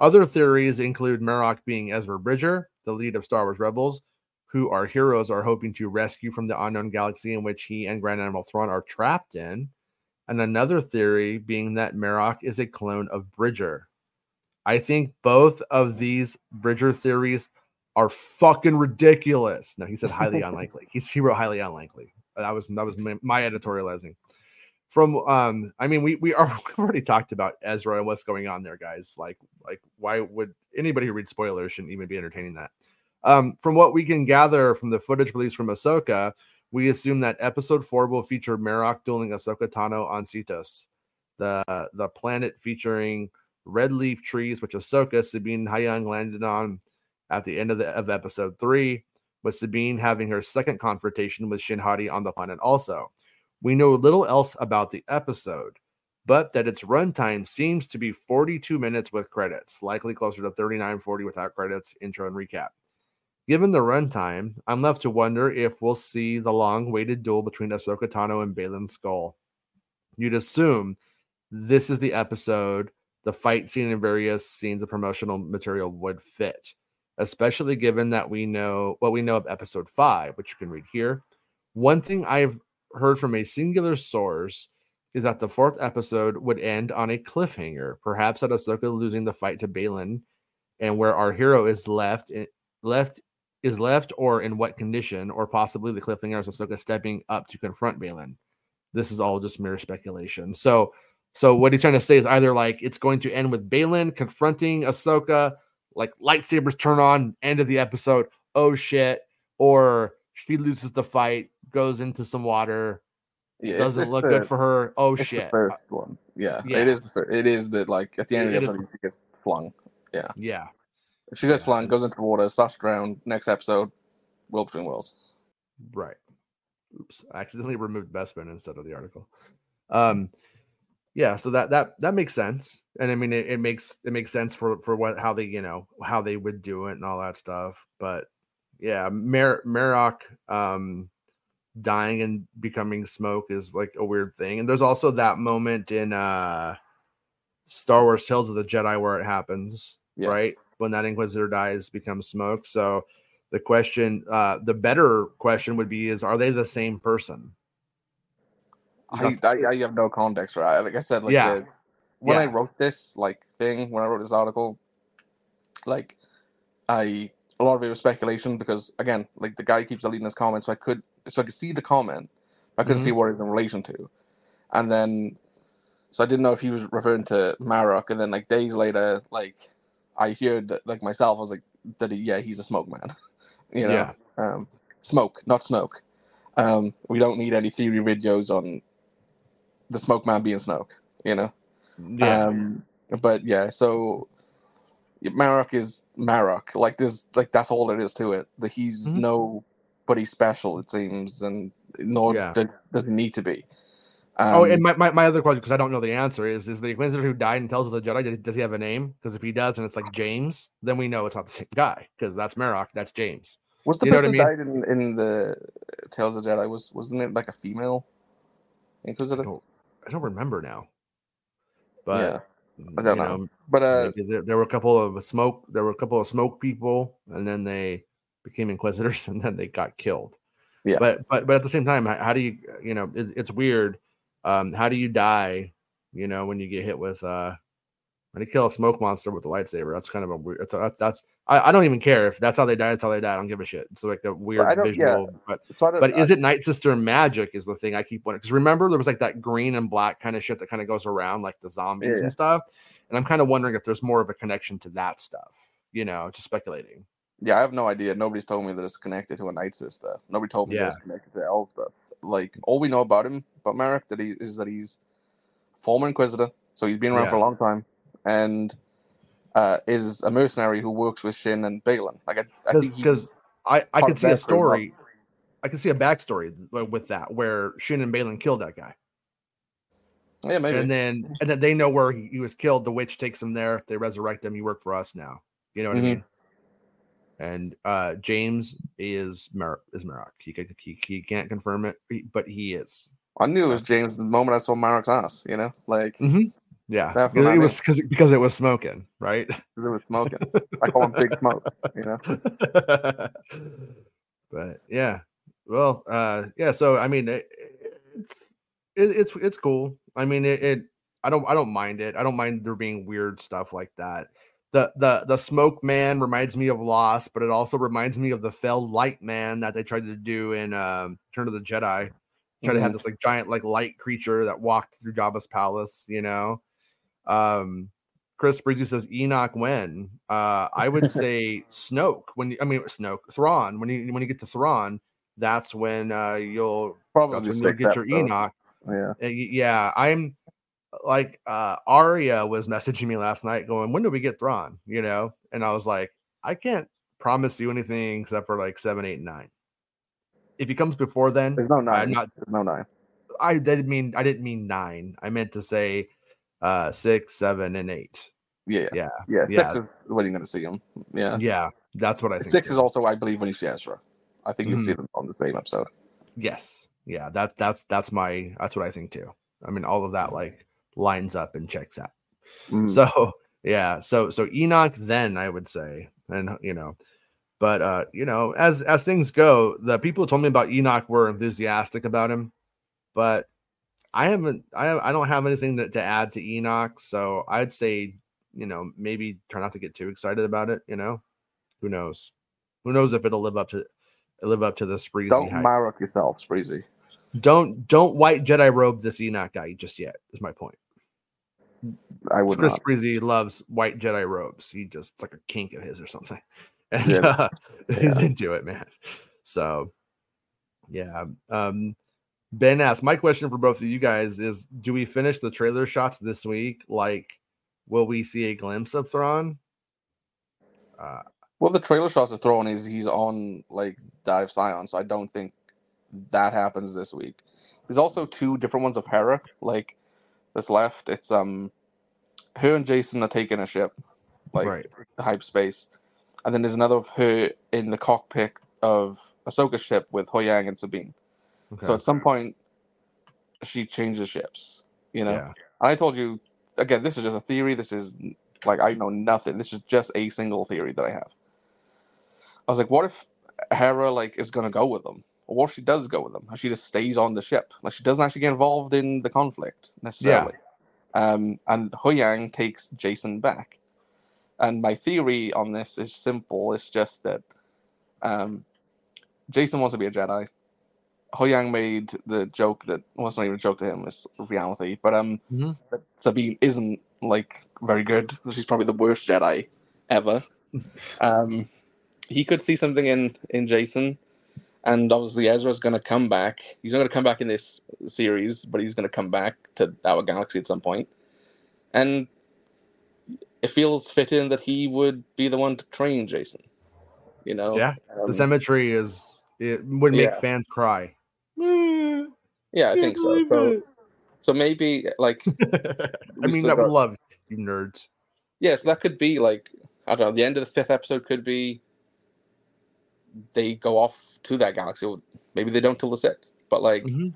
Other theories include Marrok being Ezra Bridger, the lead of Star Wars Rebels, who our heroes are hoping to rescue from the unknown galaxy in which he and Grand Admiral Thrawn are trapped in. And another theory being that Marrok is a clone of Bridger. I think both of these Bridger theories are fucking ridiculous. No, he said highly [LAUGHS] unlikely. He's, he wrote highly unlikely. That was that was my, my editorializing from um i mean we we are [LAUGHS] we've already talked about ezra and what's going on there guys. Like like why would anybody who reads spoilers shouldn't even be entertaining that? Um from what we can gather from the footage released from ahsoka we assume that episode four will feature Marrok dueling Ahsoka Tano on Seatos, the the planet featuring red leaf trees, which Ahsoka, Sabine, Huyang landed on at the end of the of episode three, with Sabine having her second confrontation with Shin Hati on the planet also. We know little else about the episode, but that its runtime seems to be 42 minutes with credits, likely closer to 39 40 without credits, intro, and recap. Given the runtime, I'm left to wonder if we'll see the long waited duel between Ahsoka Tano and Baylan Skoll. You'd assume this is the episode the fight scene and various scenes of promotional material would fit, especially given that we know what we know of episode five, which you can read here. One thing I've heard from a singular source is that the fourth episode would end on a cliffhanger, perhaps at Ahsoka losing the fight to Baylan, and where our hero is left left is left or in what condition, or possibly the cliffhanger is Ahsoka stepping up to confront Baylan. This is all just mere speculation. So, so what he's trying to say is either like it's going to end with Baylan confronting Ahsoka, like lightsabers turn on, end of the episode, oh shit, or she loses the fight, goes into some water. Yeah, doesn't look the, good for her. Oh shit! first one, yeah, yeah, it is the first. It is that like at the end it, of the episode she gets flung. Yeah, yeah. She gets yeah. flung, goes into the water, starts to drown. Next episode, Between Worlds. Right. Oops, I accidentally removed Bespin instead of the article. Um, yeah, so that that that makes sense, and I mean it, it makes it makes sense for for what how they you know how they would do it and all that stuff. But yeah, Mar- Marrok, um, dying and becoming smoke is like a weird thing. And there's also that moment in uh Star Wars Tales of the Jedi where it happens, yeah. right? When that Inquisitor dies, becomes smoke. So the question, uh the better question would be is are they the same person? I, I, I, have no context for that. Like I said, like yeah. The, when yeah. I wrote this like thing, when I wrote this article, like I a lot of it was speculation because again, like the guy keeps deleting his comments, so I could so I could see the comment, I couldn't mm-hmm. see what it was in relation to, and then so I didn't know if he was referring to Marrok, and then like days later, like I heard that like myself, I was like, that he, yeah, he's a smoke man, [LAUGHS] you know, yeah. um, smoke, not Snoke. Um, we don't need any theory videos on the smoke man being Snoke, you know. Yeah. Um, but yeah, so Marrok is Marrok. Like this, like that's all it is to it. That he's mm-hmm. Special, it seems, and nor yeah. doesn't need to be. Um, oh, and my, my, my other question, because I don't know the answer, is is the Inquisitor who died and Tales of the Jedi, does he have a name? Because if he does and it's like James, then we know it's not the same guy, because that's Marrok, that's James. What's the you person who I mean? died in, in the Tales of the Jedi? Was wasn't it like a female Inquisitor? I don't, I don't remember now. But I don't you know. But uh, there, there were a couple of smoke. There were a couple of smoke people, and then they became inquisitors, [LAUGHS] and then they got killed. Yeah. But but but at the same time, how, how do you you know it's, it's weird. Um, how do you die? You know when you get hit with uh when you kill a smoke monster with a lightsaber, that's kind of a weird. That's that's, that's I, I don't even care if that's how they die. That's how they die. I don't give a shit. It's like a weird I don't- yeah. visual. But so but I- is it Night Sister magic? Is the thing I keep wondering. Because remember, there was like that green and black kind of shit that kind of goes around, like the zombies Yeah. and stuff. And I'm kind of wondering if there's more of a connection to that stuff. You know, just speculating. Yeah, I have no idea. Nobody's told me that it's connected to a Night Sister. Nobody told me that it's connected to Elsbeth. Like all we know about him, but Marrok, that he is that he's former Inquisitor, so he's been around for a long time, and uh, is a mercenary who works with Shin and Baylan. Like I, I think Because I I part could see a story. I could see a backstory with that where Shin and Baylan killed that guy. yeah, maybe. and then and then they know where he, he was killed. The witch takes him there. They resurrect him. You work for us now. You know what Mhm. I mean? And uh James is Mer- is Marrok. He, ca- he he can't confirm it, but he is. I knew it was James the moment I saw Marrok's ass. You know, like Yeah, because what I it was because because it was smoking, right? [LAUGHS] 'cause it was smoking. I call him Big Smoke. You know. [LAUGHS] but yeah, well, uh, yeah. So I mean, it, it's it, it's it's cool. I mean, it, it. I don't I don't mind it. I don't mind there being weird stuff like that. The the the smoke man reminds me of Lost, but it also reminds me of the fell light man that they tried to do in um, Turn of the Jedi. Try to have Mhm. this like giant like light creature that walked through Jabba's palace. You know. Um, Chris Breezy says Enoch when. Uh, I would [LAUGHS] say Snoke when you, I mean Snoke Thrawn when you when you get to Thrawn, that's when uh, you'll Probably when you'll get your episode. Enoch. Yeah. Uh, Yeah, I'm like uh Aria was messaging me last night going, when do we get Thrawn? You know, and I was like, I can't promise you anything except for like seven, eight, nine. If he comes before then, There's no 9 I'm not- There's no nine. I didn't mean I didn't mean nine. I meant to say uh six, seven, and eight. Yeah. Yeah, Yeah. Yeah. Six is when you're going to see him. Yeah. yeah, that's what I think. Six too. is also, I believe, when you see Ezra. I think you Mhm. see them on the same episode. Yes. Yeah, that that's that's my that's what I think too. I mean, all of that like lines up and checks out. Mm. So [LAUGHS] yeah, so so Enoch then I would say, and you know, but uh, you know, as as things go, the people who told me about Enoch were enthusiastic about him, but I haven't I I don't have anything to, to add to Enoch, so I'd say, you know, maybe try not to get too excited about it, you know. Who knows? Who knows if it'll live up to live up to the Spreezy Don't hype. Yourself, Spreezy. don't don't white Jedi robe this Enoch guy just yet. Is my point. I would Chris not. Breezy loves white Jedi robes. He just it's like a kink of his or something, [LAUGHS] and Yeah. uh, he's Yeah. into it, man. So, yeah. Um, ben asked, my question for both of you guys is: Do we finish the trailer shots this week? Like, will we see a glimpse of Thrawn? Uh, Well, the trailer shots are thrown is he's on like Dive Scion, so I don't think that happens this week. There's also two different ones of Hera, like this left. It's um her and Jason are taking a ship, like right. hype space, and then there's another of her in the cockpit of Ahsoka's ship with Huyang and Sabine. Okay. So at some point, she changes ships. You know, yeah. And I told you again, this is just a theory. This is like I know nothing. This is just a single theory that I have. I was like, what if Hera like is gonna go with them? Or what if she does go with them? And she just stays on the ship. Like she doesn't actually get involved in the conflict necessarily. Um and Huyang takes Jason back. And my theory on this is simple. It's just that um Jason wants to be a Jedi. Huyang made the joke that well, it's not even a joke to him, it's reality. But um Mhm. Sabine isn't like very good. She's probably the worst Jedi ever. [LAUGHS] um he could see something in in Jason. And obviously Ezra's gonna come back. He's not gonna come back in this series, but he's gonna come back to our galaxy at some point. And it feels fitting that he would be the one to train Jason. You know? Yeah, The Um, symmetry is it would make Yeah. fans cry. [LAUGHS] Yeah, I think so. So, so maybe like [LAUGHS] I mean, that would love you nerds. yeah, so that could be like I don't know. The end of the fifth episode could be they go off to that galaxy. Or Maybe they don't till the sixth, but like Mhm.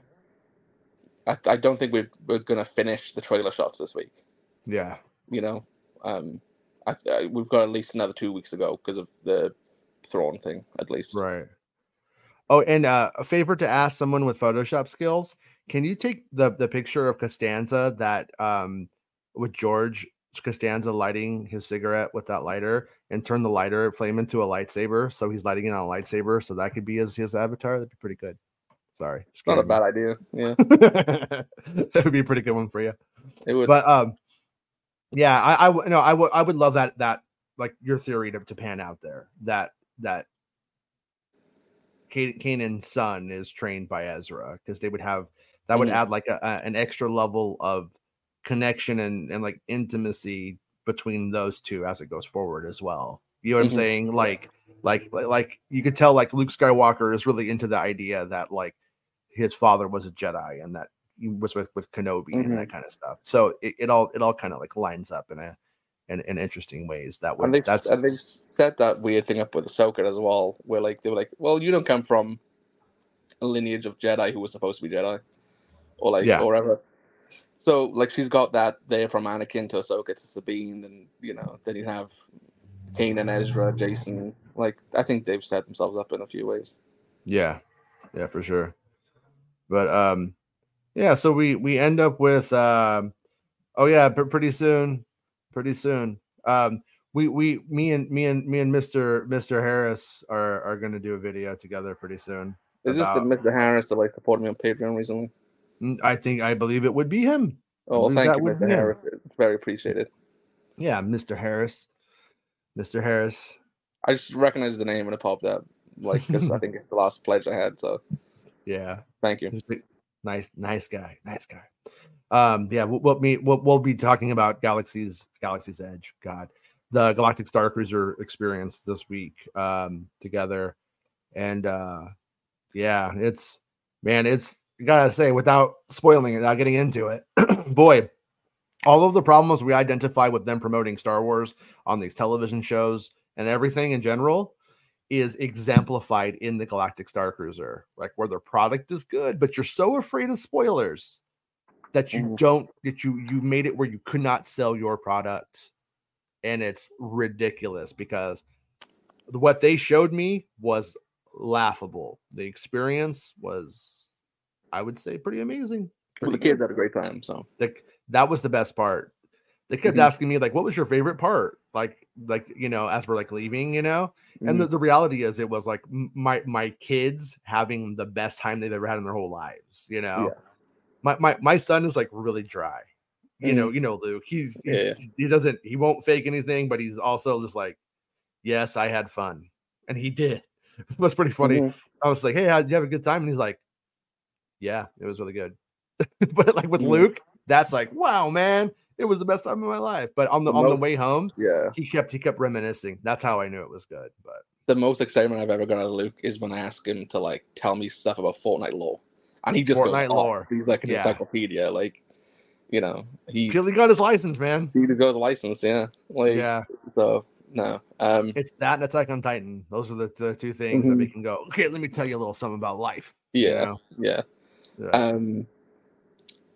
I, I don't think we're we're gonna finish the trailer shots this week. Yeah, you know, um, I, I, we've got at least another two weeks to go because of the Thrawn thing, at least. Right. Oh, and uh, a favor to ask someone with Photoshop skills: Can you take the the picture of Costanza that um with George Costanza lighting his cigarette with that lighter and turn the lighter flame into a lightsaber? So he's lighting it on a lightsaber, so that could be his his avatar. That'd be pretty good. Sorry, It's not a bad idea. Yeah, [LAUGHS] that would be a pretty good one for you. it would. But um, yeah, I I no, I would I would love that that like your theory to, to pan out there that that Can- Kanan's son is trained by Ezra because they would have that would Mhm. add like a, a- an extra level of connection and and like intimacy between those two as it goes forward as well. You know what Mhm. I'm saying? Like like like- you could tell like Luke Skywalker is really into the idea that like his father was a Jedi and that he was with with Kenobi and that kind of stuff. So it, it all it all kind of like lines up in a in, in interesting ways that way. and they've, that's and they've set that weird thing up with Ahsoka as well, where like they were like, "Well, you don't come from a lineage of Jedi who was supposed to be Jedi, or like Yeah. or whatever." So like she's got that there from Anakin to Ahsoka to Sabine, and you know then you have Kanan, Ezra, Jason. Like I think they've set themselves up in a few ways. Yeah, yeah, for sure. But um, yeah. So we we end up with um, oh yeah, pr- pretty soon, pretty soon. Um, we we me and me and me and Mister Mister Harris are are going to do a video together pretty soon. It's just that About- Mr. Harris that like supported me on Patreon recently. I think I believe it would be him. Oh, well, thank you, Mr. be him. Harris. It's very appreciated. Yeah, Mister Harris, Mister Harris. I just recognized the name when it popped up, like because I [LAUGHS] think it's the last pledge I had. So Yeah, thank you. He's a big- nice, nice guy, nice guy. Um, yeah, we'll, we'll meet. We'll, we'll be talking about Galaxy's Galaxy's Edge. God, the Galactic Star Cruiser experience this week um, together, and uh, yeah, it's man, it's gotta say without spoiling it, without getting into it, [CLEARS THROAT] boy. All of the problems we identify with them promoting Star Wars on these television shows and everything in general is exemplified in the Galactic Star Cruiser, like where their product is good, but you're so afraid of spoilers that you Mhm. don't that you you made it where you could not sell your product, and it's ridiculous because what they showed me was laughable. The experience was, I would say, pretty amazing. Well, the Pretty kids good. had a great time. So The, that was the best part. They kept Mhm. asking me like, "What was your favorite part?" Like, like you know, as we're like leaving, you know. And the, the reality is, it was like my my kids having the best time they've ever had in their whole lives. You know, Yeah. my my my son is like really dry. You know, you know, Luke. He's he, Yeah. he doesn't he won't fake anything, but he's also just like, yes, I had fun, and he did. [LAUGHS] It was pretty funny. Mhm. I was like, hey, how, did you have a good time? And he's like, yeah, it was really good. [LAUGHS] but like with Mhm. Luke, that's like, wow, man, it was the best time of my life. But on the The on the way home, yeah. he kept he kept reminiscing. That's how I knew it was good. But The most excitement I've ever got out of Luke is when I ask him to like tell me stuff about Fortnite lore, and he just Fortnite goes off. lore. He's like an Yeah. encyclopedia. Like, you know, he he got his license, man. he just his license. Yeah. Like, Yeah, so no. Um. it's that and Attack on Titan. Those are the, the two things that Mhm. we can go. Okay, let me tell you a little something about life. you Yeah. know? Yeah. Yeah. Um.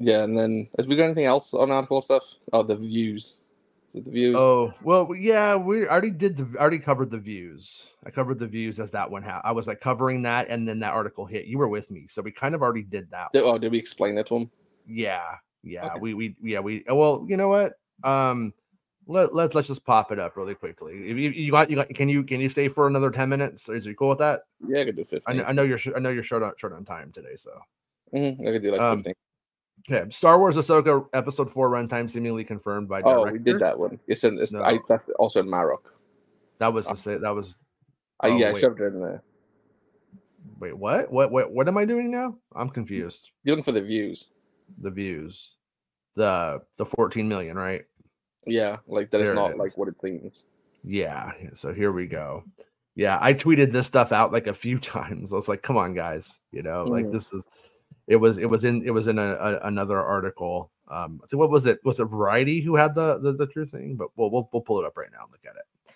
Yeah, and then has we got anything else on article stuff? Oh, the views. The views? Oh well, yeah, we already did the I already covered the views. I covered the views as that one. Ha- I was like covering that, and then that article hit. You were with me, so we kind of already did that. Did, oh, did we explain that to him? Yeah, yeah, Okay. we we yeah we. Well, you know what? Um, let let let's just pop it up really quickly. If you, you got you got can you can you stay for another ten minutes? Is you cool with that? Yeah, I could do I fifteen. know, I know you're I know you're short on short on time today, so. Mhm, I could do like Um, fifteen. Okay, Star Wars Ahsoka episode four runtime seemingly confirmed by director. Oh, we did that one. It's in. It's, No. I also in Marok. That was the sa- that was I, Oh, yeah, I shoved it in there. wait what what what what am I doing now? I'm confused. You're looking for the views. The views, the the 14 million, right? Yeah, like that is not is. like what it seems. Yeah. So here we go. Yeah, I tweeted this stuff out like a few [LAUGHS] times. I was like, "Come on, guys!" You know, like Mhm. this is. It was it was in it was in a, a, another article. Um, I think what was it? Was it Variety who had the the, the true thing? But we'll, we'll we'll pull it up right now and look at it.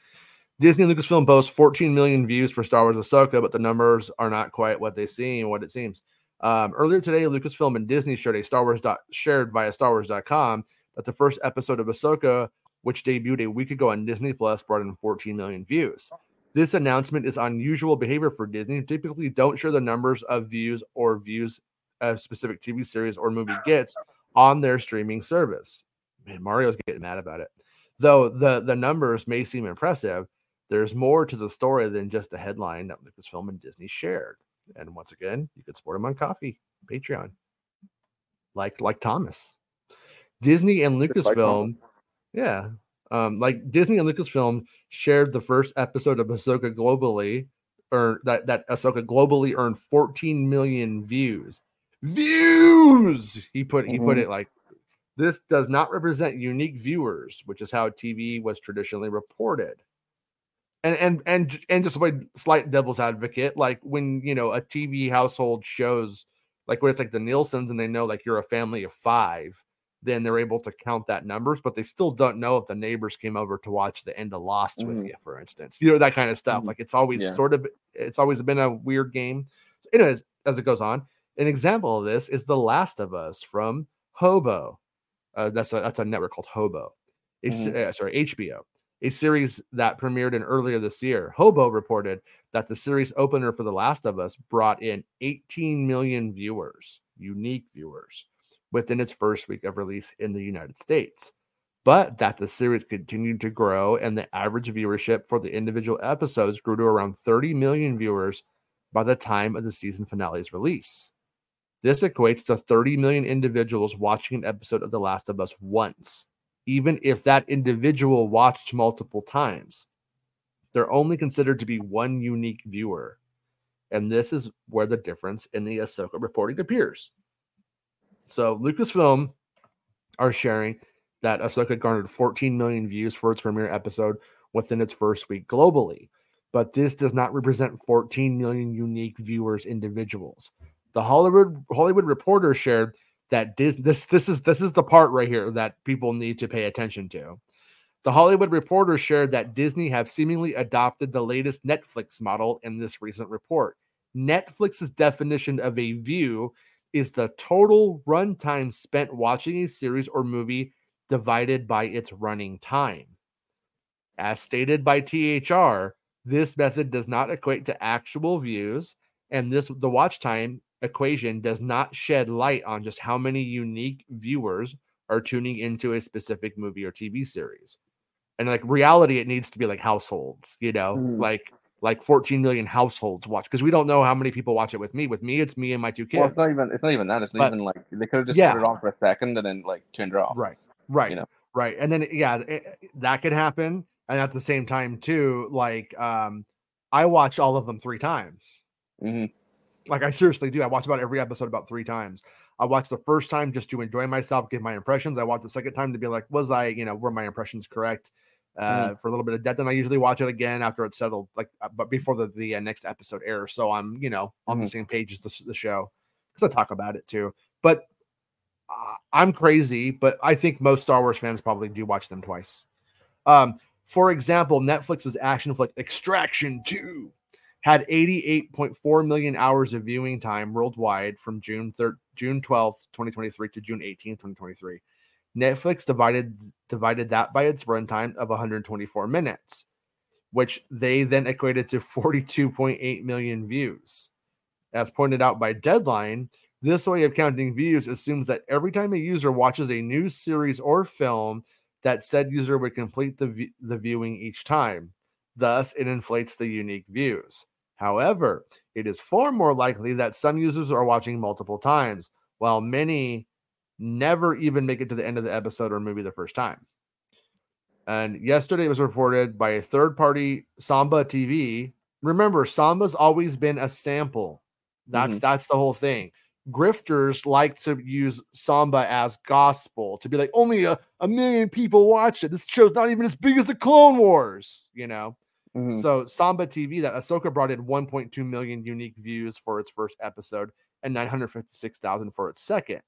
Disney Lucasfilm boasts 14 million views for Star Wars Ahsoka, but the numbers are not quite what they seem what it seems. Um, earlier today, Lucasfilm and Disney shared a Star Wars dot, shared via StarWars.com that the first episode of Ahsoka which debuted a week ago on Disney Plus, brought in 14 million views. This announcement is unusual behavior for Disney, typically don't share the numbers of views or views a specific TV series or movie gets on their streaming service. Man, Mario's getting mad about it. Though the, the numbers may seem impressive, there's more to the story than just the headline that Lucasfilm and Disney shared. And once again, you can support them on Ko-fi, Patreon. Like like Thomas. Disney and Lucasfilm, yeah. Um, like Disney and Lucasfilm shared the first episode of Ahsoka globally, or that that Ahsoka globally earned 14 million views. Views. He put he mm-hmm. put it like this does not represent unique viewers, which is how TV was traditionally reported. And and and and just like slight devil's advocate, like when you know a TV household shows like when it's like the Nielsen's and they know like you're a family of five, then they're able to count that numbers, but they still don't know if the neighbors came over to watch the end of Lost mm. with you, for instance. You know, that kind of stuff. Mm. Like it's always yeah. sort of it's always been a weird game. Anyways, as it goes on, an example of this is The Last of Us from Hobo. Uh, that's a that's a network called Hobo. A, mm. uh, sorry, HBO. A series that premiered in earlier this year. Hobo reported that the series opener for The Last of Us brought in 18 million viewers, unique viewers within its first week of release in the United States, but that the series continued to grow and the average viewership for the individual episodes grew to around 30 million viewers by the time of the season finale's release. This equates to 30 million individuals watching an episode of The Last of Us once, even if that individual watched multiple times. They're only considered to be one unique viewer. And this is where the difference in the Ahsoka reporting appears. So Lucasfilm are sharing that Ahsoka garnered 14 million views for its premiere episode within its first week globally. But this does not represent 14 million unique viewers individuals. The Hollywood Hollywood Reporter shared that this this this is this is the part right here that people need to pay attention to. The Hollywood Reporter shared that Disney have seemingly adopted the latest Netflix model in this recent report. Netflix's definition of a view is the total runtime spent watching a series or movie divided by its running time. As stated by THR, this method does not equate to actual views, and this the watch time equation does not shed light on just how many unique viewers are tuning into a specific movie or TV series. And like reality, it needs to be like households, you know, mm. like like 14 million households watch because we don't know how many people watch it with me. With me, it's me and my two kids. Well, it's not even it's not even that. It's not but, even like they could have just yeah. put it on for a second and then like turned it off. Right. Right. You know. Right. And then yeah, it, that could happen. And at the same time, too, like um, I watch all of them three times. Mm-hmm. Like I seriously do. I watch about every episode about three times. I watch the first time just to enjoy myself, give my impressions. I watch the second time to be like, was I, you know, were my impressions correct? uh, mm. for a little bit of depth. And I usually watch it again after it's settled, like, uh, but before the, the uh, next episode airs. So I'm, you know, on mm-hmm. the same page as the, the show because I talk about it too. But uh, I'm crazy, but I think most Star Wars fans probably do watch them twice. Um, for example, Netflix's action flick Extraction 2 had 88.4 million hours of viewing time worldwide from June 3rd, June 12th, 2023 to June 18th, 2023. Netflix divided divided that by its runtime of 124 minutes, which they then equated to 42.8 million views. As pointed out by Deadline, this way of counting views assumes that every time a user watches a new series or film, that said user would complete the, the viewing each time. Thus, it inflates the unique views. However, it is far more likely that some users are watching multiple times, while many never even make it to the end of the episode or movie the first time. And yesterday it was reported by a third party Samba TV. Remember, Samba's always been a sample. That's mm-hmm. that's the whole thing. Grifters like to use Samba as gospel to be like, only a, a million people watch it. This show's not even as big as the Clone Wars, you know. Mm-hmm. So Samba TV, that Ahsoka brought in 1.2 million unique views for its first episode and 956,000 for its second.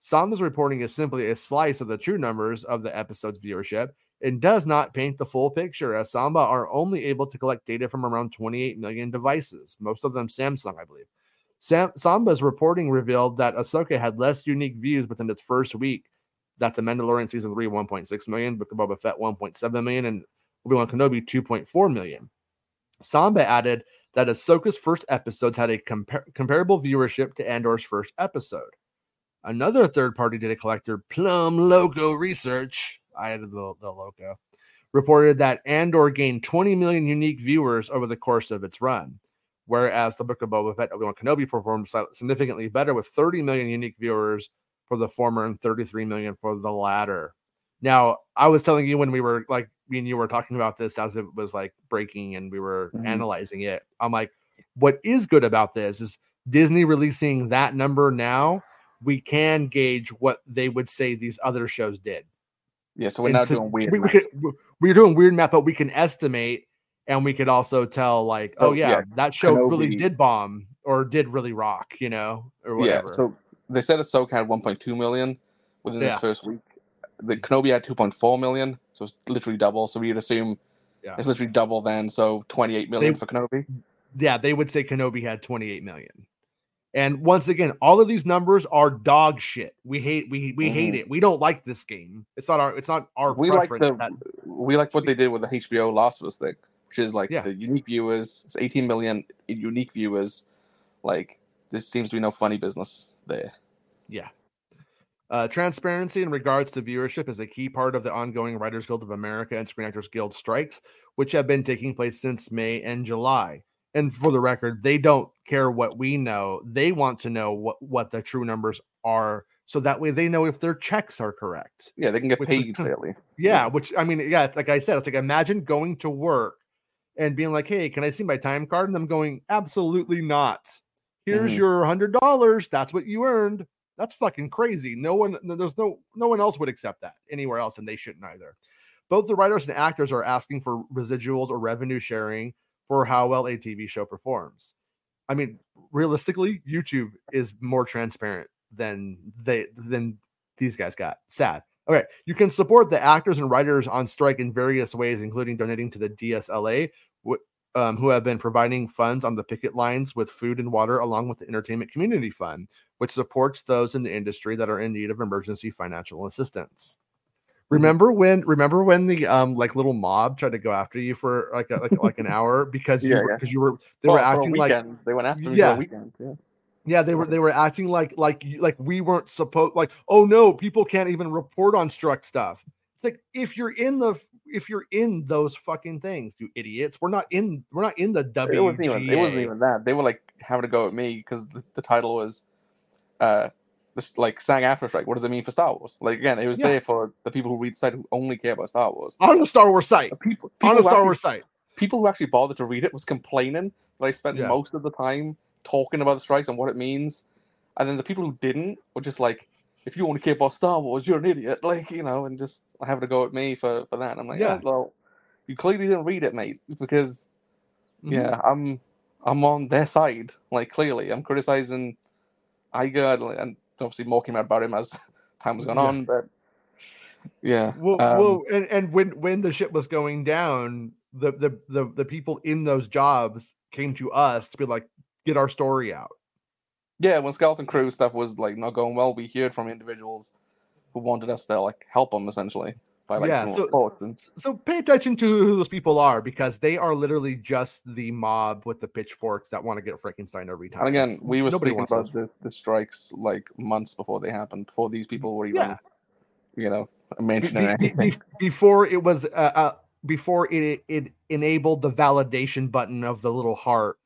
Samba's reporting is simply a slice of the true numbers of the episode's viewership and does not paint the full picture, as Samba are only able to collect data from around 28 million devices, most of them Samsung, I believe. Sam- Samba's reporting revealed that Ahsoka had less unique views within its first week that The Mandalorian season three 1.6 million, Book of Boba Fett 1.7 million, and Obi Wan Kenobi 2.4 million. Samba added that Ahsoka's first episodes had a compar- comparable viewership to Andor's first episode. Another third party data collector, Plum Loco Research, I added the, the loco, reported that Andor gained 20 million unique viewers over the course of its run, whereas the Book of Boba Fett Obi Wan Kenobi performed significantly better with 30 million unique viewers for the former and 33 million for the latter. Now, I was telling you when we were like me and you were talking about this as it was like breaking and we were mm-hmm. analyzing it. I'm like, what is good about this is Disney releasing that number now. We can gauge what they would say these other shows did. Yeah, so we're not doing weird. We, we we're doing weird math, but we can estimate and we could also tell like, oh, oh yeah, yeah, that show really did bomb or did really rock, you know, or whatever. Yeah, so they said Ahsoka had 1.2 million within yeah. this first week. The Kenobi had 2.4 million, so it's literally double. So we'd assume yeah. it's literally double then. So 28 million they, for Kenobi. Yeah, they would say Kenobi had 28 million. And once again, all of these numbers are dog shit. We hate we we mm-hmm. hate it. We don't like this game. It's not our it's not our we like the that, we like what they did with the HBO Last of Us thing, which is like yeah. the unique viewers. It's 18 million unique viewers. Like this seems to be no funny business there. Yeah. Uh, transparency in regards to viewership is a key part of the ongoing Writers Guild of America and Screen Actors Guild strikes, which have been taking place since May and July. And for the record, they don't care what we know. They want to know what, what the true numbers are so that way they know if their checks are correct. Yeah, they can get paid fairly. Yeah, which I mean, yeah, like I said, it's like imagine going to work and being like, "Hey, can I see my time card?" And I'm going, "Absolutely not. Here's mm-hmm. your hundred dollars. That's what you earned." That's fucking crazy. No one, there's no, no one else would accept that anywhere else, and they shouldn't either. Both the writers and actors are asking for residuals or revenue sharing for how well a TV show performs. I mean, realistically, YouTube is more transparent than they than these guys got. Sad. Okay, you can support the actors and writers on strike in various ways, including donating to the DSLA, um, who have been providing funds on the picket lines with food and water, along with the Entertainment Community Fund, which supports those in the industry that are in need of emergency financial assistance. Mm-hmm. Remember when? Remember when the um like little mob tried to go after you for like a, like like an hour because you because yeah. you were they well, were acting like they went after yeah. weekend. Yeah. Yeah, they were they were acting like like like we weren't supposed like oh no people can't even report on struck stuff. It's like if you're in the if you're in those fucking things, you idiots. We're not in we're not in the W. It wasn't even it wasn't even that. They were like having to go at me because the, the, title was uh this like SAG-AFTRA strike. What does it mean for Star Wars? Like again, it was yeah. there for the people who read the site who only care about Star Wars. On the Star Wars site. People, people on the Star actually, Wars site. People who actually bothered to read it was complaining that I spent yeah. most of the time talking about the strikes and what it means. And then the people who didn't were just like, if you want to care about Star Wars, you're an idiot. Like, you know, and just having to go at me for, for that. And I'm like, yeah, oh, well, you clearly didn't read it, mate, because mm-hmm. yeah, I'm I'm on their side. Like clearly, I'm criticizing Iger and obviously mocking about him as [LAUGHS] time has gone yeah. on. But yeah, well, um, well, and, and when when the ship was going down, the, the the the people in those jobs came to us to be like, get our story out. Yeah, when skeleton crew stuff was like not going well, we heard from individuals who wanted us to like help them essentially by like yeah, so, so pay attention to who those people are because they are literally just the mob with the pitchforks that want to get Frankenstein every time. And again, we were Nobody speaking about the, the, strikes like months before they happened, before these people were even, yeah. you know, mentioning be, be, be, before it was, uh, uh, before it it enabled the validation button of the little heart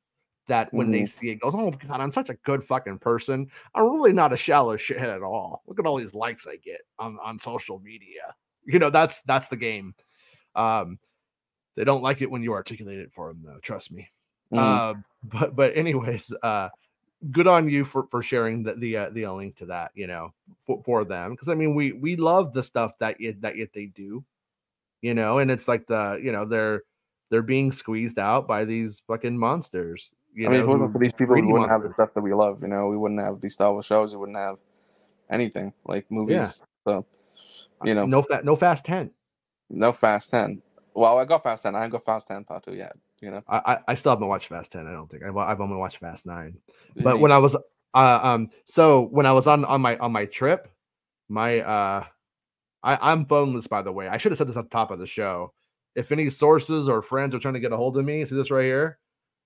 that when mm-hmm. they see it goes, oh god, I'm such a good fucking person. I'm really not a shallow shithead at all. Look at all these likes I get on on social media. You know, that's that's the game. Um, they don't like it when you articulate it for them, though. Trust me. Mm-hmm. Uh, but but anyways, uh, good on you for for sharing the the uh, the link to that. You know, for, for them because I mean we we love the stuff that it, that it, they do. You know, and it's like the you know they're they're being squeezed out by these fucking monsters. You I mean, know, if it wasn't for these people, we wouldn't monsters. have the stuff that we love. You know, we wouldn't have these Star Wars shows. We wouldn't have anything like movies. Yeah. So you know, no fat, no fast ten, no fast ten. Well, I got fast ten. I haven't got fast ten part two yet. You know, I I still haven't watched Fast Ten. I don't think I've, I've only watched Fast Nine. But when I was uh um so when I was on on my on my trip, my uh I, I'm phoneless, by the way. I should have said this at the top of the show. If any sources or friends are trying to get a hold of me, see this right here.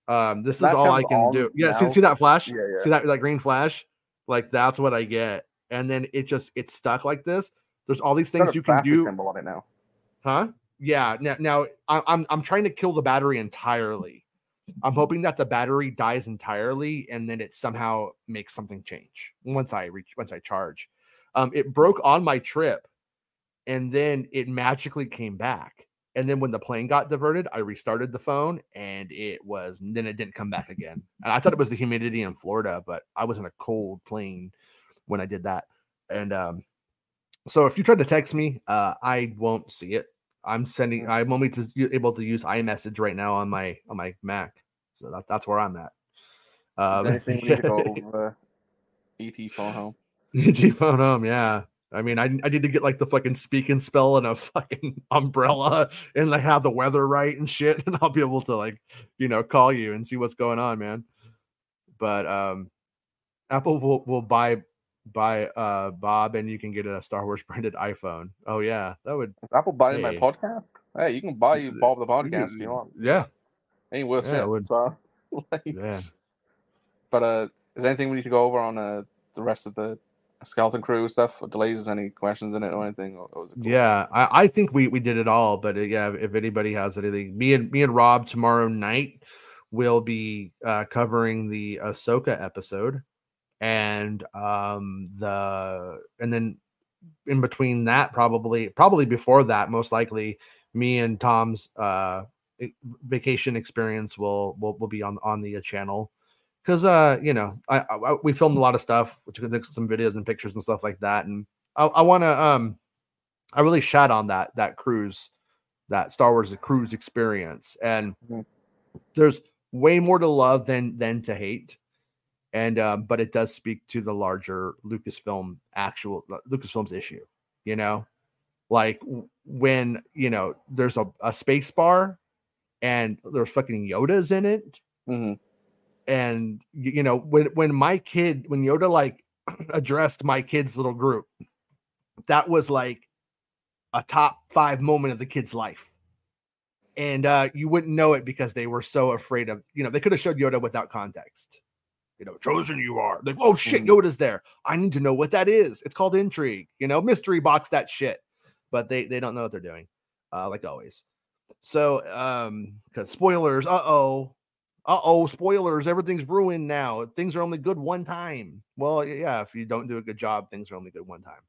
Um, this That is all I can do. Yeah, see, now? see that flash? Yeah, yeah. See that that green flash? Like that's what I get. And then it just it's stuck like this. There's all these things you can do. symbol on it now. Huh? Yeah. Now, now I- I'm I'm trying to kill the battery entirely. I'm hoping that the battery dies entirely and then it somehow makes something change once I reach once I charge. Um, it broke on my trip, and then it magically came back. And then when the plane got diverted, I restarted the phone, and it was then it didn't come back again. And I thought it was the humidity in Florida, but I was in a cold plane when I did that. And um, so if you try to text me, uh, I won't see it. I'm sending. I'm only to, able to use iMessage right now on my on my Mac, so that, that's where I'm at. Um, Anything we need to go [LAUGHS] over ET phone home. ET phone home, yeah. I mean, I, I need to get like the fucking speak and spell and a fucking [LAUGHS] umbrella and like have the weather right and shit, [LAUGHS] and I'll be able to like you know call you and see what's going on, man. But um, Apple will will buy buy uh Bob and you can get a Star Wars [LAUGHS] branded iPhone. Oh yeah, that would Is Apple buying my podcast? Hey, you can buy you Bob the podcast if you want. yeah Ain't worth Yeah, it would. So, like, yeah. but uh, is there anything we need to go over on uh the rest of the skeleton crew stuff? Delays? Any questions in it or anything? Or, cool? Yeah, I, I think we we did it all. But uh, yeah, if anybody has anything, me and me and Rob tomorrow night will be uh, covering the Ahsoka episode, and um the and then in between that, probably probably before that, most likely, me and Tom's uh vacation experience will will will be on on the channel. Because uh, you know, I, I we filmed a lot of stuff, which took some videos and pictures and stuff like that, and I, I want to um I really shot on that that cruise, that Star Wars cruise experience, and Mhm. there's way more to love than than to hate, and um, but it does speak to the larger Lucasfilm actual uh, Lucasfilm's issue, you know, like when you know there's a, a space bar, and there's fucking Yodas in it, Mhm. And you know when when my kid when Yoda like [CLEARS THROAT] addressed my kid's little group, that was like a top five moment of the kid's life. And uh, you wouldn't know it because they were so afraid of, you know, they could have showed Yoda without context. You know, chosen you are. Like, oh shit, Mhm. Yoda's there. I need to know what that is. It's called intrigue, you know, mystery box that shit. But they they don't know what they're doing, uh, like always. So, um, because spoilers, uh-oh, uh-oh, spoilers, everything's ruined now. Things are only good one time. Well, yeah, if you don't do a good job, things are only good one time.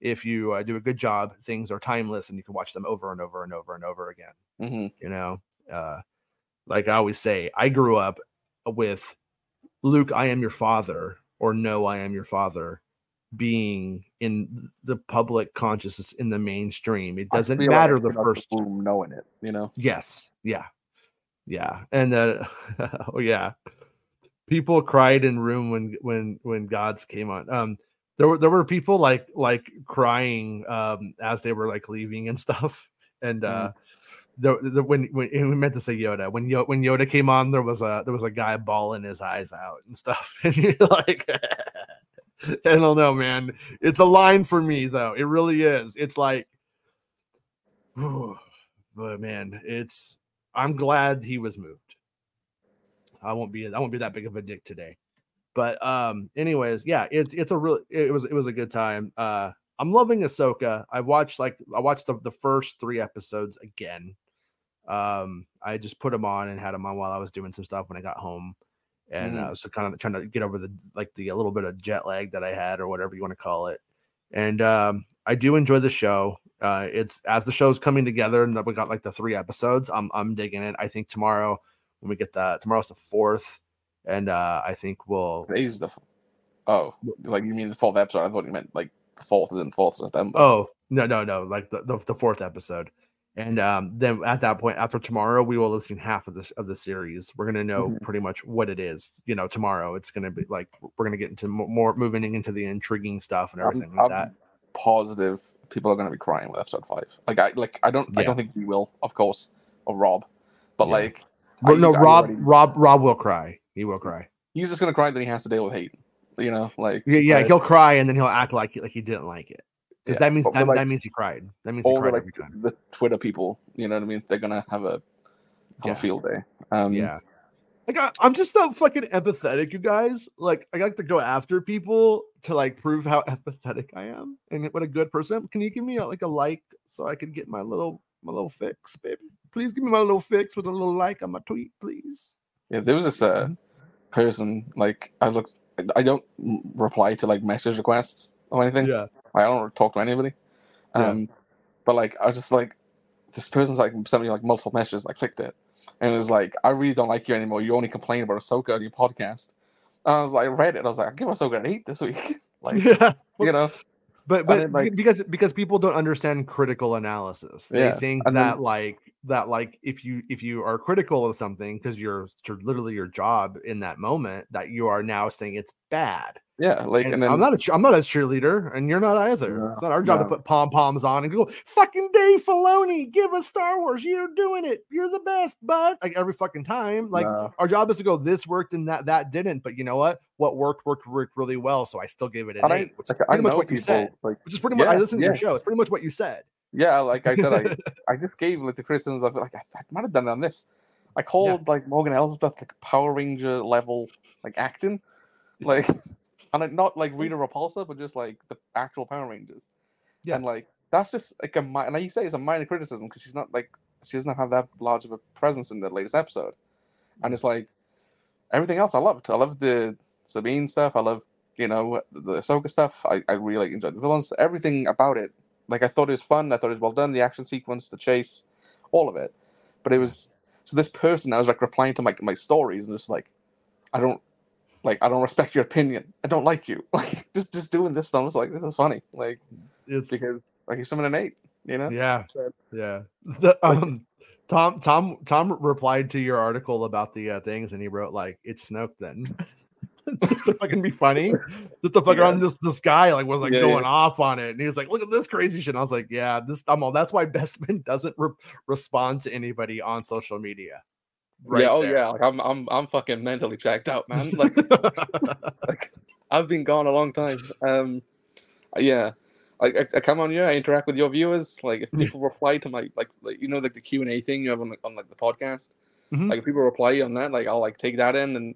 If you uh, do a good job, things are timeless and you can watch them over and over and over and over again. Mhm. You know, uh, like I always say, I grew up with Luke, I am your father, or No, I am your father being in the public consciousness in the mainstream. It doesn't matter the first boom knowing it. You know. Yes. Yeah. Yeah. And uh [LAUGHS] oh yeah. People cried in room when when when gods came on. Um there were there were people like like crying um as they were like leaving and [LAUGHS] stuff. And uh the, the when when we meant to say Yoda when Yoda when Yoda came on there was a there was a guy bawling his eyes out and stuff [LAUGHS] and you're like I don't know man it's a line for me though it really is it's like [SIGHS] but man it's I'm glad he was moved. I won't be I won't be that big of a dick today. But um anyways, yeah, it's it's a real it was it was a good time. Uh I'm loving Ahsoka. I watched like I watched the, the first 3 episodes again. Um I just put them on and had them on while I was doing some stuff when I got home. And Mhm. I was kind of trying to get over the like the a little bit of jet lag that I had or whatever you want to call it. And um I do enjoy the show. Uh, it's as the show's coming together and that we got like the three episodes. I'm I'm digging it. I think tomorrow when we get the tomorrow's the fourth, and uh, I think we'll. Today's the. Oh, like you mean the fourth episode? I thought you meant like the fourth is in fourth September. Oh no no no like the the, the fourth episode, and um, then at that point after tomorrow we will have seen half of this of the series. We're gonna know Mhm. pretty much what it is. You know tomorrow it's gonna be like we're gonna get into more moving into the intriguing stuff and everything I'm, like I'm that. positive people are going to be crying with episode five. Like I like I don't I don't think we will, of course, or Rob, but Yeah. like But I- no, I Rob already- Rob Rob will cry. He will cry. he's just going to cry. Then he has to deal with hate. You know, like Yeah, yeah, he'll cry and then he'll act like like he didn't like it. because Yeah, that means but- but, that, like, that means he cried. That means he all the cried like every time. the Twitter people, you know what I mean? They're gonna have a have Yeah. a field day. Um, yeah. Like I, I'm just so fucking empathetic, you guys. Like I like to go after people to like prove how [LAUGHS] empathetic I am and what a good person. I am. Can you give me a, like a like so I can get my little my little fix, baby? Please give me my little fix with a little like on my tweet, please. yeah. There was this uh, person like I looked. I don't reply to like message requests or anything. Yeah. I don't talk to anybody. Yeah. Um, but like I was just like, this person's like sent me like multiple messages. I clicked it, and it was like, I really don't like you anymore. You only complain about Ahsoka on your podcast. And I was like, I read it. I was like, I give Ahsoka an eight this week. [LAUGHS] like, yeah. you know, but but then, like- because because people don't understand critical analysis they Yeah, think and then- that like that like if you if you are critical of something because you're literally your job in that moment that you are now saying it's bad yeah, like, and, and, then i'm not a i'm not a cheerleader and you're not either No, it's not our job to put pom poms on and go fucking dave filoni give us star wars you're doing it you're the best bud like every fucking time like no. our job is to go this worked and that that didn't but you know what what worked worked worked really well so i still gave it an I, eight which is like, I pretty much know what you people said like which is pretty much I Yeah, to your show. It's pretty much what you said. Yeah, like I said, I, [LAUGHS] I just gave like the criticisms of like I, I might have done it on this. I called like Morgan Elsbeth like Power Ranger level like acting, like, [LAUGHS] and like, not like mm. Rita Repulsa, but just like the actual Power Rangers. Yeah. and like that's just like a mi- and you say it's a minor criticism because she's not like she doesn't have that large of a presence in the latest episode, and mm. it's like everything else I loved. I loved the Sabine stuff. I love you know the Ahsoka stuff. I, I really like, enjoyed the villains. Everything about it like I thought it was fun. I thought it was well done. The action sequence, the chase, all of it. But it mm. was so this person. I was like replying to my my stories and just like, I don't like I don't respect your opinion. I don't like you. [LAUGHS] Like just just doing this stuff. I was like, this is funny. Like It's because like he's someone an eight. You know. yeah, So- yeah. [LAUGHS] The, um, Tom, Tom, Tom replied to your article about the uh, things, and he wrote like, "It's Snoke." Then, [LAUGHS] just to fucking be funny, just to fuck Yeah. around. This this guy like was like Yeah, going yeah. off on it, and he was like, "Look at this crazy shit." And I was like, "Yeah, this." I'm all. That's why Bespin doesn't re- respond to anybody on social media. Yeah. Oh there. yeah. Like I'm I'm I'm fucking mentally checked out, man. [LAUGHS] Like like I've been gone a long time. Um, yeah. Like I, I come on here, I interact with your viewers. Like if people reply to my like, like you know like the Q and A thing you have on, like, on like the podcast. Mhm. Like if people reply on that, like I'll like take that in and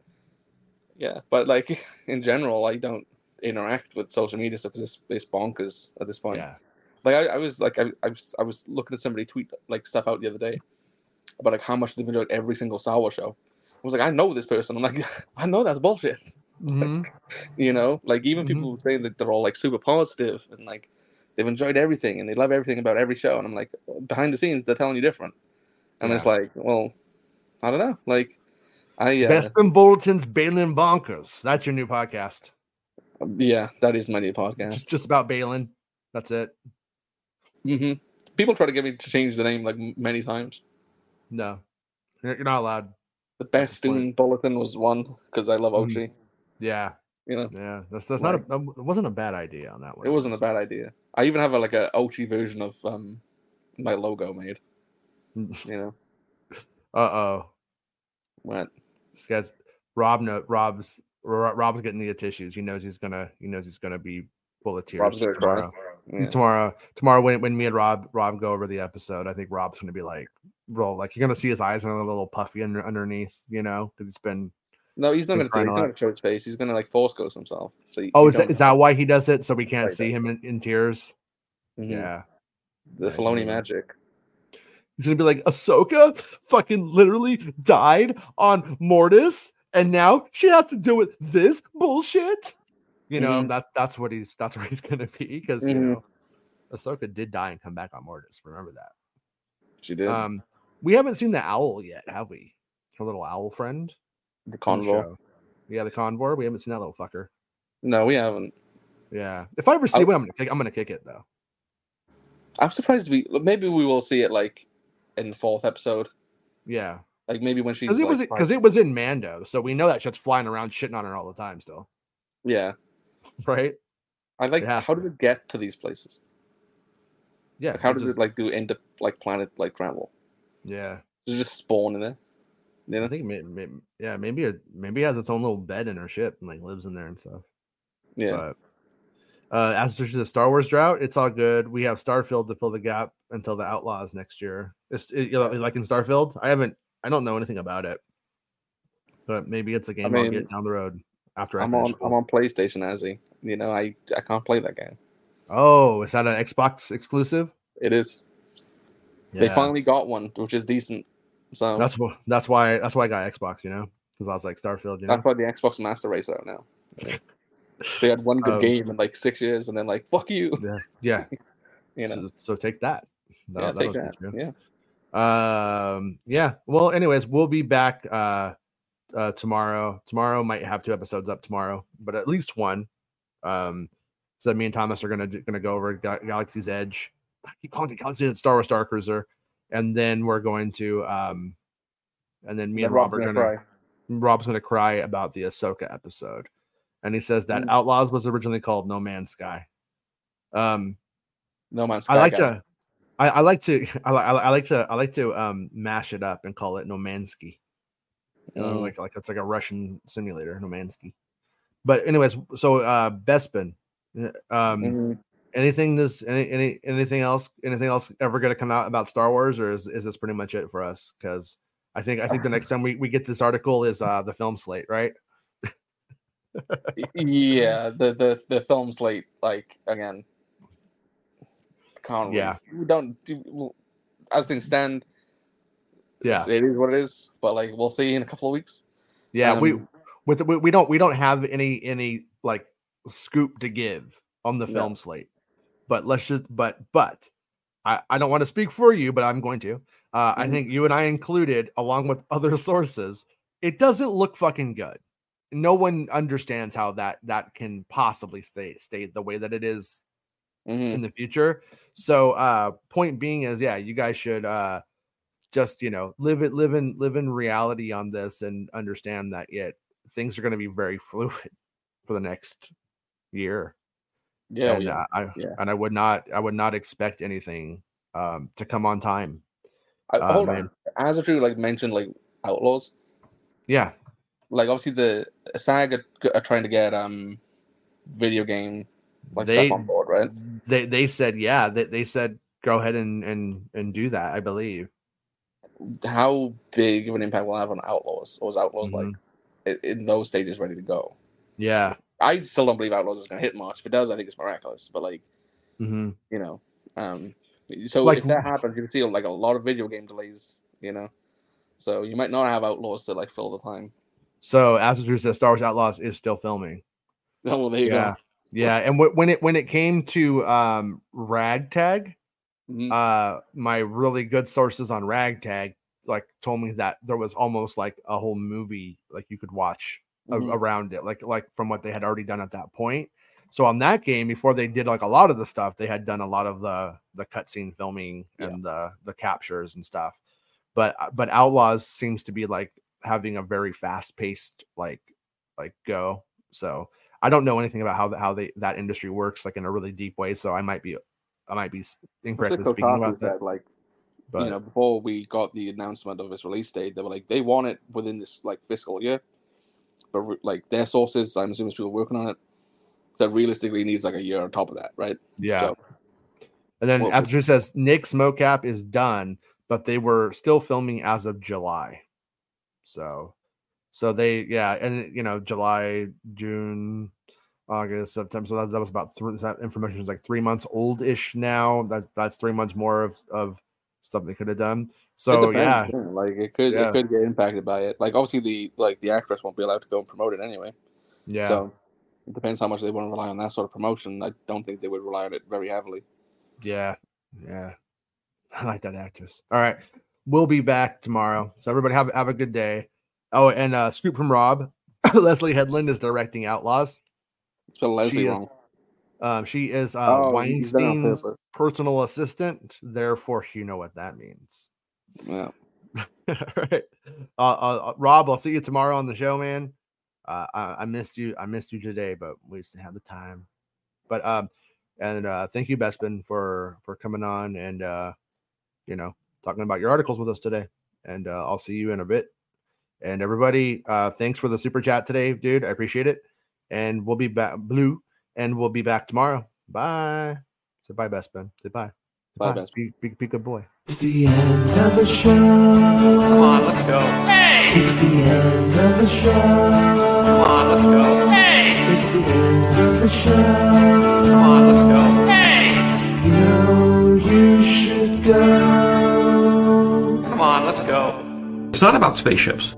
yeah. But like [LAUGHS] in general, I don't interact with social media stuff because it's, it's bonkers at this point. yeah, Like I, I was like I, I was I was looking at somebody tweet like stuff out the other day about like how much they've enjoyed every single Star Wars show. I was like, I know this person. I'm like, [LAUGHS] I know that's bullshit. Mhm. [LAUGHS] You know, like even Mhm. people who say that they're all like super positive and like they've enjoyed everything and they love everything about every show. And I'm like, behind the scenes, they're telling you different. And it's like, well, I don't know. Like, I uh, Bespin Bulletin's Baylan Bonkers. That's your new podcast. yeah, that is my new podcast. Just just about Baylan. That's it. hmm People try to get me to change the name like many times. No, you're not allowed. The best. Doom Bulletin was one because I love Mhm. Ochi. Yeah, You know, yeah. That's that's not a. That wasn't a bad idea on that one. it wasn't a bad idea. I even have a, like a Ochi version of um my logo made. [LAUGHS] You know, Uh oh. what? This guy's Rob. No, Rob's Rob's getting the tissues. He knows he's gonna. He knows he's gonna be full of tears Rob's gonna cry. tomorrow. Yeah. Tomorrow, tomorrow when, when me and Rob Rob go over the episode, I think Rob's gonna be like, roll like you're gonna see his eyes are a little puffy under, underneath, you know, because it's been. No, he's not gonna do. crying He's not gonna face. He's gonna like force ghost himself. So you- Oh, you is that, is that why he does it? So we can't Right, see him in, in tears. Mhm. Yeah, The Filoni magic. he's gonna be like Ahsoka fucking literally died on Mortis, and now she has to deal with this bullshit. You know, Mhm. that's that's what he's that's where he's [LAUGHS] gonna be because you Mhm. know, Ahsoka did die and come back on Mortis. Remember that. She did. Um, we haven't seen the owl yet, have we? Her little owl friend. the in the convo. Yeah, the convor. We haven't seen that little fucker. No, we haven't. Yeah. If I ever see I'll- one, I'm gonna kick. I'm gonna kick it though. I'm surprised we. Maybe we will see it like in the fourth episode. Yeah. Like maybe when she's Because it like, was because it was in Mando, so we know that shit's flying around, shitting on her all the time. Still, yeah. [LAUGHS] right? I like how did it get to these places? Yeah. Like, how did just- it like do end up like planet like travel? Yeah. Does it just spawn in there? You I think may, may, yeah, maybe it maybe it has its own little bed in her ship and like lives in there and stuff. Yeah. But, Uh, as there's the Star Wars drought, it's all good. We have Starfield to fill the gap until the Outlaws next year. It's it, you know, like in Starfield. I haven't, I don't know anything about it, but maybe it's a game I will get down the road after I'm on. School. I'm on PlayStation, as he. You know, I I can't play that game. Oh, is that an Xbox exclusive? It is. Yeah. They finally got one, which is decent. So that's what that's why that's why I got Xbox. You know, because I was like Starfield. You know, that's why the Xbox Master Race out now. [LAUGHS] they had one good um, game in like six years, and then like fuck you. Yeah, yeah. [LAUGHS] you know, so, so take that. That'll, yeah, take that. Yeah. Um. Yeah. Well. Anyways, we'll be back. Uh. Uh. Tomorrow. Tomorrow might have two episodes up tomorrow, but at least one. Um. So me and Thomas are gonna gonna go over Galaxy's Edge. I keep calling it Galaxy's Edge, Star Wars Star Cruiser, and then we're going to um. And then me and, and Rob are gonna. Cry. Rob's gonna cry about the Ahsoka episode and he says that mm. Outlaws was originally called No Man's Sky. Um, No Man's Sky. I like guy. to, I, I, like to, [LAUGHS] I, I, like to, I like to um mash it up and call it No Mansky. You know, mm. like like it's like a Russian simulator, No Mansky. But anyways, so uh Bespin, uh, um, mm-hmm. Anything this, any, any, anything else, anything else ever going to come out about Star Wars, or is is this pretty much it for us? Because I think I think the [LAUGHS] next time we, we get this article is uh the film slate, right? yeah, the the the film slate, like again, can't yeah. We don't do as things stand. Yeah, it is what it is. But like, we'll see in a couple of weeks. Yeah, um, we with we, we don't we don't have any any like scoop to give on the film slate. But let's just but but I I don't want to speak for you, but I'm going to. Uh, mm-hmm. I think you and I included, along with other [LAUGHS] sources, it doesn't look fucking good no one understands how that that can possibly stay stay the way that it is mm-hmm. in the future. So uh point being is yeah, you guys should uh just you know live it live in live in reality on this and understand that it things are going to be very [LAUGHS] fluid for the next year. Yeah, and, yeah. Uh, I yeah. and I would not I would not expect anything um to come on time. I, hold um, on. As a true like mentioned like outlaws. Yeah like obviously the SAG are, are trying to get um video game like they, stuff on board, right? They they said yeah, they, they said go ahead and and and do that, I believe. How big of an impact will have on Outlaws? Or was Outlaws mm-hmm. like in those stages ready to go? Yeah. I still don't believe Outlaws is gonna hit March. If it does, I think it's miraculous. But like mm-hmm. you know, um so like, if that happens, you can see like a lot of video game delays, you know. So you might not have Outlaws to like fill the time. So as Drew says, Star Wars Outlaws is still filming. Oh, well, there you yeah. go. Yeah, and w- when it when it came to um Ragtag, mm-hmm. uh, my really good sources on Ragtag like told me that there was almost like a whole movie like you could watch mm-hmm. a- around it, like like from what they had already done at that point. So on that game, before they did like a lot of the stuff, they had done a lot of the the cutscene filming yeah. and the the captures and stuff. But uh, but Outlaws seems to be like having a very fast paced like like go. So I don't know anything about how the, how they that industry works like in a really deep way. So I might be I might be incorrectly speaking about that. Like but, you know, before we got the announcement of its release date, they were like they want it within this like fiscal year. But like their sources, I'm assuming people working on it, So realistically needs like a year on top of that, right? Yeah. So, and then well, after says Nick's mocap is done, but they were still filming as of July. So, so they, yeah, and you know, July, June, August, September. So that, that was about three. That information is like three months old ish now. That's that's three months more of of stuff they could have done. So yeah, like it could yeah. it could get impacted by it. Like obviously the like the actress won't be allowed to go and promote it anyway. Yeah. So it depends how much they want to rely on that sort of promotion. I don't think they would rely on it very heavily. Yeah. Yeah. I like that actress. All right we'll be back tomorrow. So everybody have have a good day. Oh, and uh scoop from Rob. [LAUGHS] Leslye Headland is directing Outlaws. So Leslye she is, um, she is uh, oh, Weinstein's personal assistant. Therefore, you know what that means. Yeah. [LAUGHS] All right. Uh, uh, Rob, I'll see you tomorrow on the show, man. Uh, I, I, missed you. I missed you today, but we just didn't have the time. But um, and uh, thank you, Bespin, for for coming on and uh, you know, talking about your articles with us today. And uh, I'll see you in a bit. And everybody, uh, thanks for the super chat today, dude. I appreciate it. And we'll be back, Blue. And we'll be back tomorrow. Bye. Say bye, best Ben. Say bye. Bye, Best. Be, be, be good boy. It's the end of the show. Come on, let's go. Hey! It's the end of the show. Come on, let's go. Hey! It's the end of the show. Come on, let's go. Hey! You know you should go. Come on, let's go. It's not about spaceships.